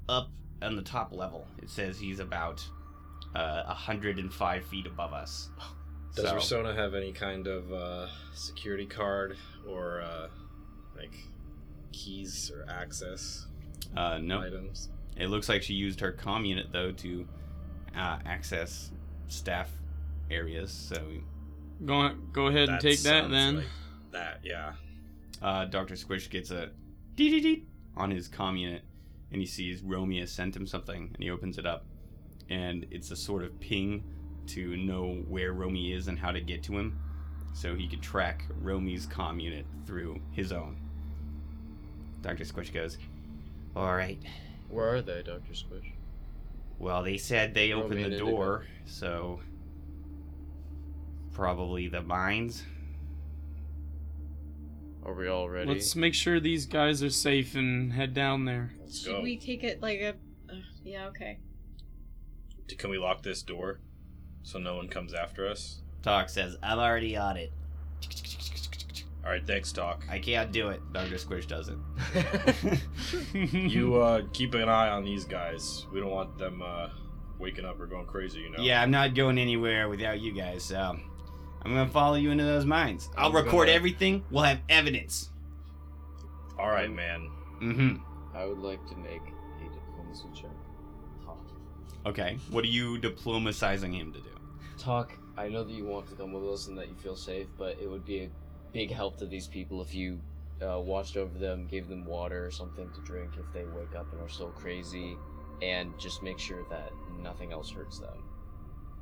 Speaker 1: up on the top level. It says he's about uh, 105 feet above us."
Speaker 2: Does
Speaker 1: So,
Speaker 2: Risona have any kind of uh, security card or uh, like keys or access
Speaker 1: uh, no,
Speaker 2: items?
Speaker 1: it looks like she used her comm unit though to uh, access staff areas. So
Speaker 3: Go go ahead and take that
Speaker 2: sounds
Speaker 3: then.
Speaker 2: like that, yeah.
Speaker 1: uh, Doctor Squish gets a dee dee dee on his comm unit, and he sees Romy has sent him something, and he opens it up, and it's a sort of ping to know where Romy is and how to get to him, so he could track Romy's comm unit through his own. Doctor Squish goes, "All right.
Speaker 5: Where are they, Doctor Squish?
Speaker 1: Well, they said they
Speaker 5: Romy
Speaker 1: opened
Speaker 5: and
Speaker 1: the
Speaker 5: Indigo.
Speaker 1: door, so probably the mines."
Speaker 5: Are we all ready?
Speaker 3: Let's make sure these guys are safe and head down there.
Speaker 2: Let's
Speaker 4: Should
Speaker 2: go.
Speaker 4: we take it like a? Uh, yeah. Okay.
Speaker 2: Can we lock this door so no one comes after us?
Speaker 1: Talk says, "I'm already on it."
Speaker 2: All right, thanks, Talk.
Speaker 1: I can't do it. Doctor Squish does it.
Speaker 2: You uh, keep an eye on these guys. We don't want them uh, waking up or going crazy, you know.
Speaker 1: Yeah, I'm not going anywhere without you guys, so I'm gonna follow you into those mines. I'll
Speaker 2: I'm
Speaker 1: record
Speaker 2: gonna-
Speaker 1: everything. We'll have evidence.
Speaker 2: All right, man.
Speaker 1: Mm-hmm.
Speaker 5: I would like to make a diplomacy check.
Speaker 1: Okay. What are you diplomatizing him to do?
Speaker 5: Talk. I know that you want to come with us and that you feel safe, but it would be a big help to these people if you uh, watched over them, gave them water or something to drink if they wake up and are still crazy, and just make sure that nothing else hurts them.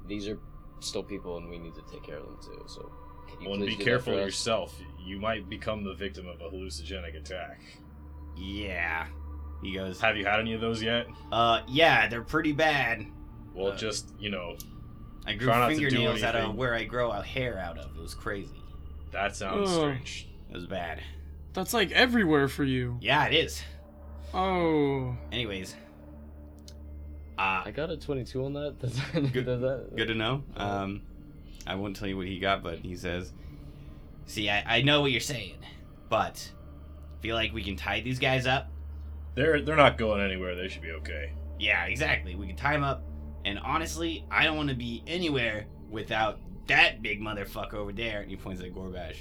Speaker 5: These are still people, and we need to take care of them too. So, can you
Speaker 2: Well, and be
Speaker 5: do that
Speaker 2: careful
Speaker 5: for us?
Speaker 2: yourself. You might become the victim of a hallucinogenic attack.
Speaker 1: Yeah. He goes,
Speaker 2: Have you had any of those yet?
Speaker 1: uh, yeah, they're pretty bad.
Speaker 2: Well,
Speaker 1: Uh,
Speaker 2: just, you know,
Speaker 1: I grew
Speaker 2: Try not to do
Speaker 1: fingernails out of where I grow a hair out of. It was crazy.
Speaker 2: that sounds
Speaker 3: Ugh.
Speaker 2: strange.
Speaker 1: It was bad.
Speaker 3: That's like everywhere for you.
Speaker 1: Yeah, it is.
Speaker 3: Oh.
Speaker 1: Anyways. Uh,
Speaker 5: I got a 22 on that. Does that,
Speaker 1: Good-
Speaker 5: does that
Speaker 1: Good to know. Um, I won't tell you what he got, but he says, "See, I, I know what you're saying, but feel like we can tie these guys up.
Speaker 2: They're they're not going anywhere. They should be okay.
Speaker 1: Yeah, exactly. We can tie them up. And honestly, I don't want to be anywhere without that big motherfucker over there." And he points at Gorbash.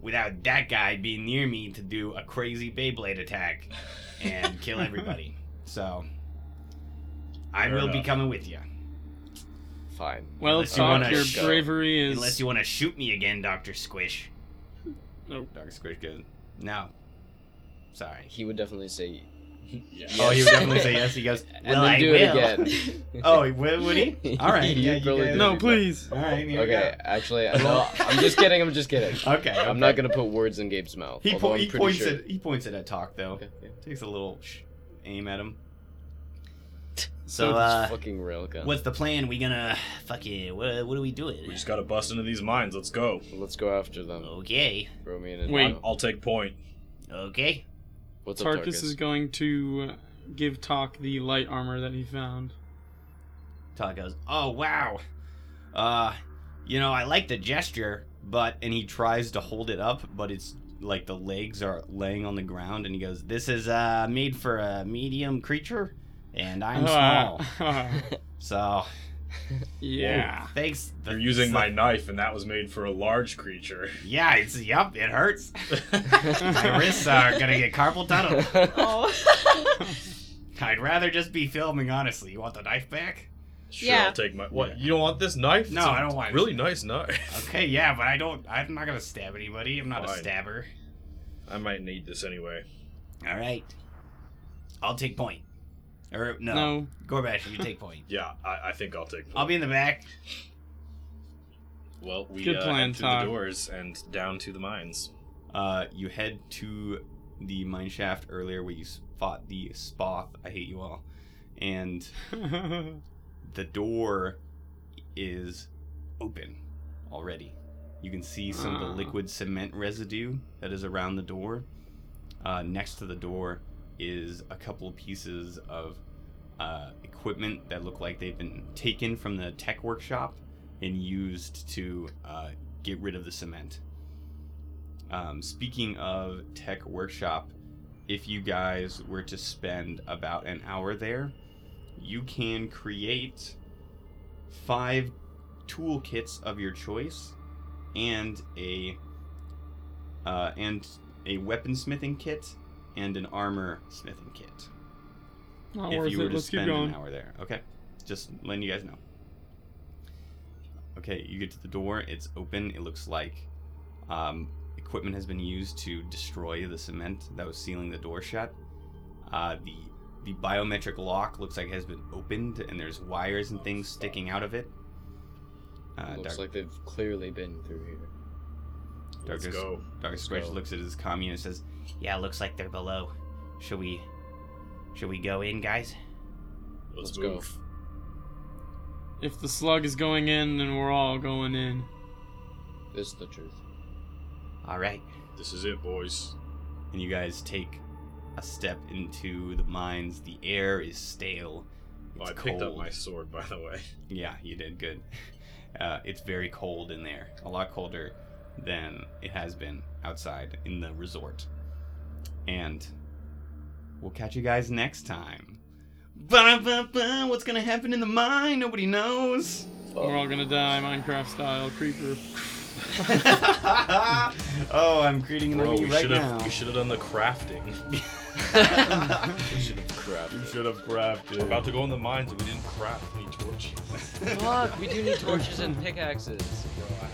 Speaker 1: Without that guy being near me to do a crazy Beyblade attack and kill everybody. So, I
Speaker 2: Fair
Speaker 1: will be coming with you.
Speaker 5: Fine.
Speaker 3: Well,
Speaker 1: Unless you
Speaker 3: Talk,
Speaker 1: wanna
Speaker 3: your
Speaker 5: go.
Speaker 3: bravery is.
Speaker 1: Unless you want to shoot me again, Doctor Squish.
Speaker 3: Nope.
Speaker 1: Doctor Squish goes, no. Sorry.
Speaker 5: He would definitely say.
Speaker 2: Yeah.
Speaker 1: Oh, he would definitely say yes. He goes,
Speaker 5: And
Speaker 1: well,
Speaker 5: then
Speaker 1: I
Speaker 5: do
Speaker 1: will.
Speaker 5: it again.
Speaker 1: oh, would, would he? All right.
Speaker 5: You'd
Speaker 1: Yeah, you
Speaker 5: do
Speaker 3: No, please.
Speaker 1: All right.
Speaker 5: Okay, actually, no, I'm just kidding. I'm just kidding.
Speaker 1: we go. Okay.
Speaker 5: I'm not gonna put words in Gabe's mouth.
Speaker 1: He,
Speaker 5: although
Speaker 1: po- he points
Speaker 5: sure.
Speaker 1: at he points at talk though.
Speaker 5: Okay, yeah.
Speaker 1: Takes a little sh- aim at him.
Speaker 3: So
Speaker 1: So, uh,
Speaker 5: fucking railgun.
Speaker 1: what's the plan? We gonna fuck it? What, what are we doing?
Speaker 2: We just gotta bust into these mines. Let's go.
Speaker 5: Let's go after them.
Speaker 1: Okay.
Speaker 5: Romy and
Speaker 3: Wait.
Speaker 2: I'll take point.
Speaker 1: Okay.
Speaker 5: What's up,
Speaker 3: Tarkus
Speaker 5: Tarkus?
Speaker 3: is going to uh, give Talk the light armor that he found.
Speaker 1: Todd goes, "Oh wow, uh, you know I like the gesture, but..." And he tries to hold it up, but it's like the legs are laying on the ground, and he goes, "This is uh made for a medium creature, and I'm small, so
Speaker 3: yeah.
Speaker 1: thanks."
Speaker 2: They're using my knife, and that was made for a large creature.
Speaker 1: Yeah, it's yep. it hurts. My wrists are gonna get carpal tunnel.
Speaker 4: Oh.
Speaker 1: I'd rather just be filming, honestly. You want the knife back?
Speaker 2: Sure,
Speaker 4: Yeah.
Speaker 2: I'll take my. What? You don't want this knife?
Speaker 1: No,
Speaker 2: It's a
Speaker 1: I don't want it.
Speaker 2: Really nice knife.
Speaker 1: Okay, yeah, but I don't. I'm not gonna stab anybody. I'm not a stabber.
Speaker 2: I might need this anyway.
Speaker 1: All right. I'll take point. Or no,
Speaker 3: No.
Speaker 1: Gorbash, you take point.
Speaker 2: Yeah, I, I think I'll take. Point.
Speaker 1: I'll be in the back.
Speaker 2: Well, we
Speaker 3: Good
Speaker 2: uh,
Speaker 3: plan,
Speaker 2: head through
Speaker 3: Todd.
Speaker 2: the doors and down to the mines.
Speaker 1: Uh, you head to the mine shaft earlier where you fought the Spoth. I hate you all. And the door is open already. You can see some of the
Speaker 3: Ah.
Speaker 1: liquid cement residue that is around the door. Uh, next to the door is a couple pieces of uh, equipment that look like they've been taken from the tech workshop and used to uh, get rid of the cement. Um, speaking of tech workshop, if you guys were to spend about an hour there, you can create five toolkits of your choice and a uh, and a weaponsmithing kit and an armor smithing kit.
Speaker 3: Not
Speaker 1: if
Speaker 3: worth
Speaker 1: you were
Speaker 3: it.
Speaker 1: to
Speaker 3: Let's keep
Speaker 1: spend an hour there, okay? Just letting you guys know. Okay, you get to the door. It's open. It looks like um, equipment has been used to destroy the cement that was sealing the door shut. Uh, the the biometric lock looks like it has been opened, and there's wires and things sticking out of it. Uh,
Speaker 5: Looks
Speaker 1: Dark,
Speaker 5: like they've clearly been through here.
Speaker 2: Let's
Speaker 1: Darkest-
Speaker 2: go.
Speaker 1: Doctor Squish
Speaker 5: go.
Speaker 1: looks at his comm unit and says, "Yeah, looks like they're below. Should we? Should we go in, guys?"
Speaker 2: Let's,
Speaker 5: Let's go.
Speaker 2: move.
Speaker 3: If the slug is going in, then we're all going in.
Speaker 5: This is the truth.
Speaker 1: All right.
Speaker 2: This is it, boys.
Speaker 1: and you guys take a step into the mines. The air is stale.
Speaker 2: Oh,
Speaker 1: It's
Speaker 2: I picked up my sword, by the way.
Speaker 1: Yeah, you did good. Uh, it's very cold in there. A lot colder than it has been outside in the resort. And we'll catch you guys next time. Ba-da-ba-ba, What's gonna happen in the mine? Nobody knows.
Speaker 3: We're all gonna die, Minecraft style creeper.
Speaker 1: oh, I'm creating an
Speaker 2: Bro,
Speaker 1: army
Speaker 2: we
Speaker 1: right
Speaker 2: should
Speaker 1: now.
Speaker 2: have we should have done the crafting.
Speaker 5: We should have crapped.
Speaker 2: we should have crafted. We're about to go in the mines and we didn't craft any torches.
Speaker 5: Fuck, we do need torches and pickaxes.
Speaker 2: Bro, I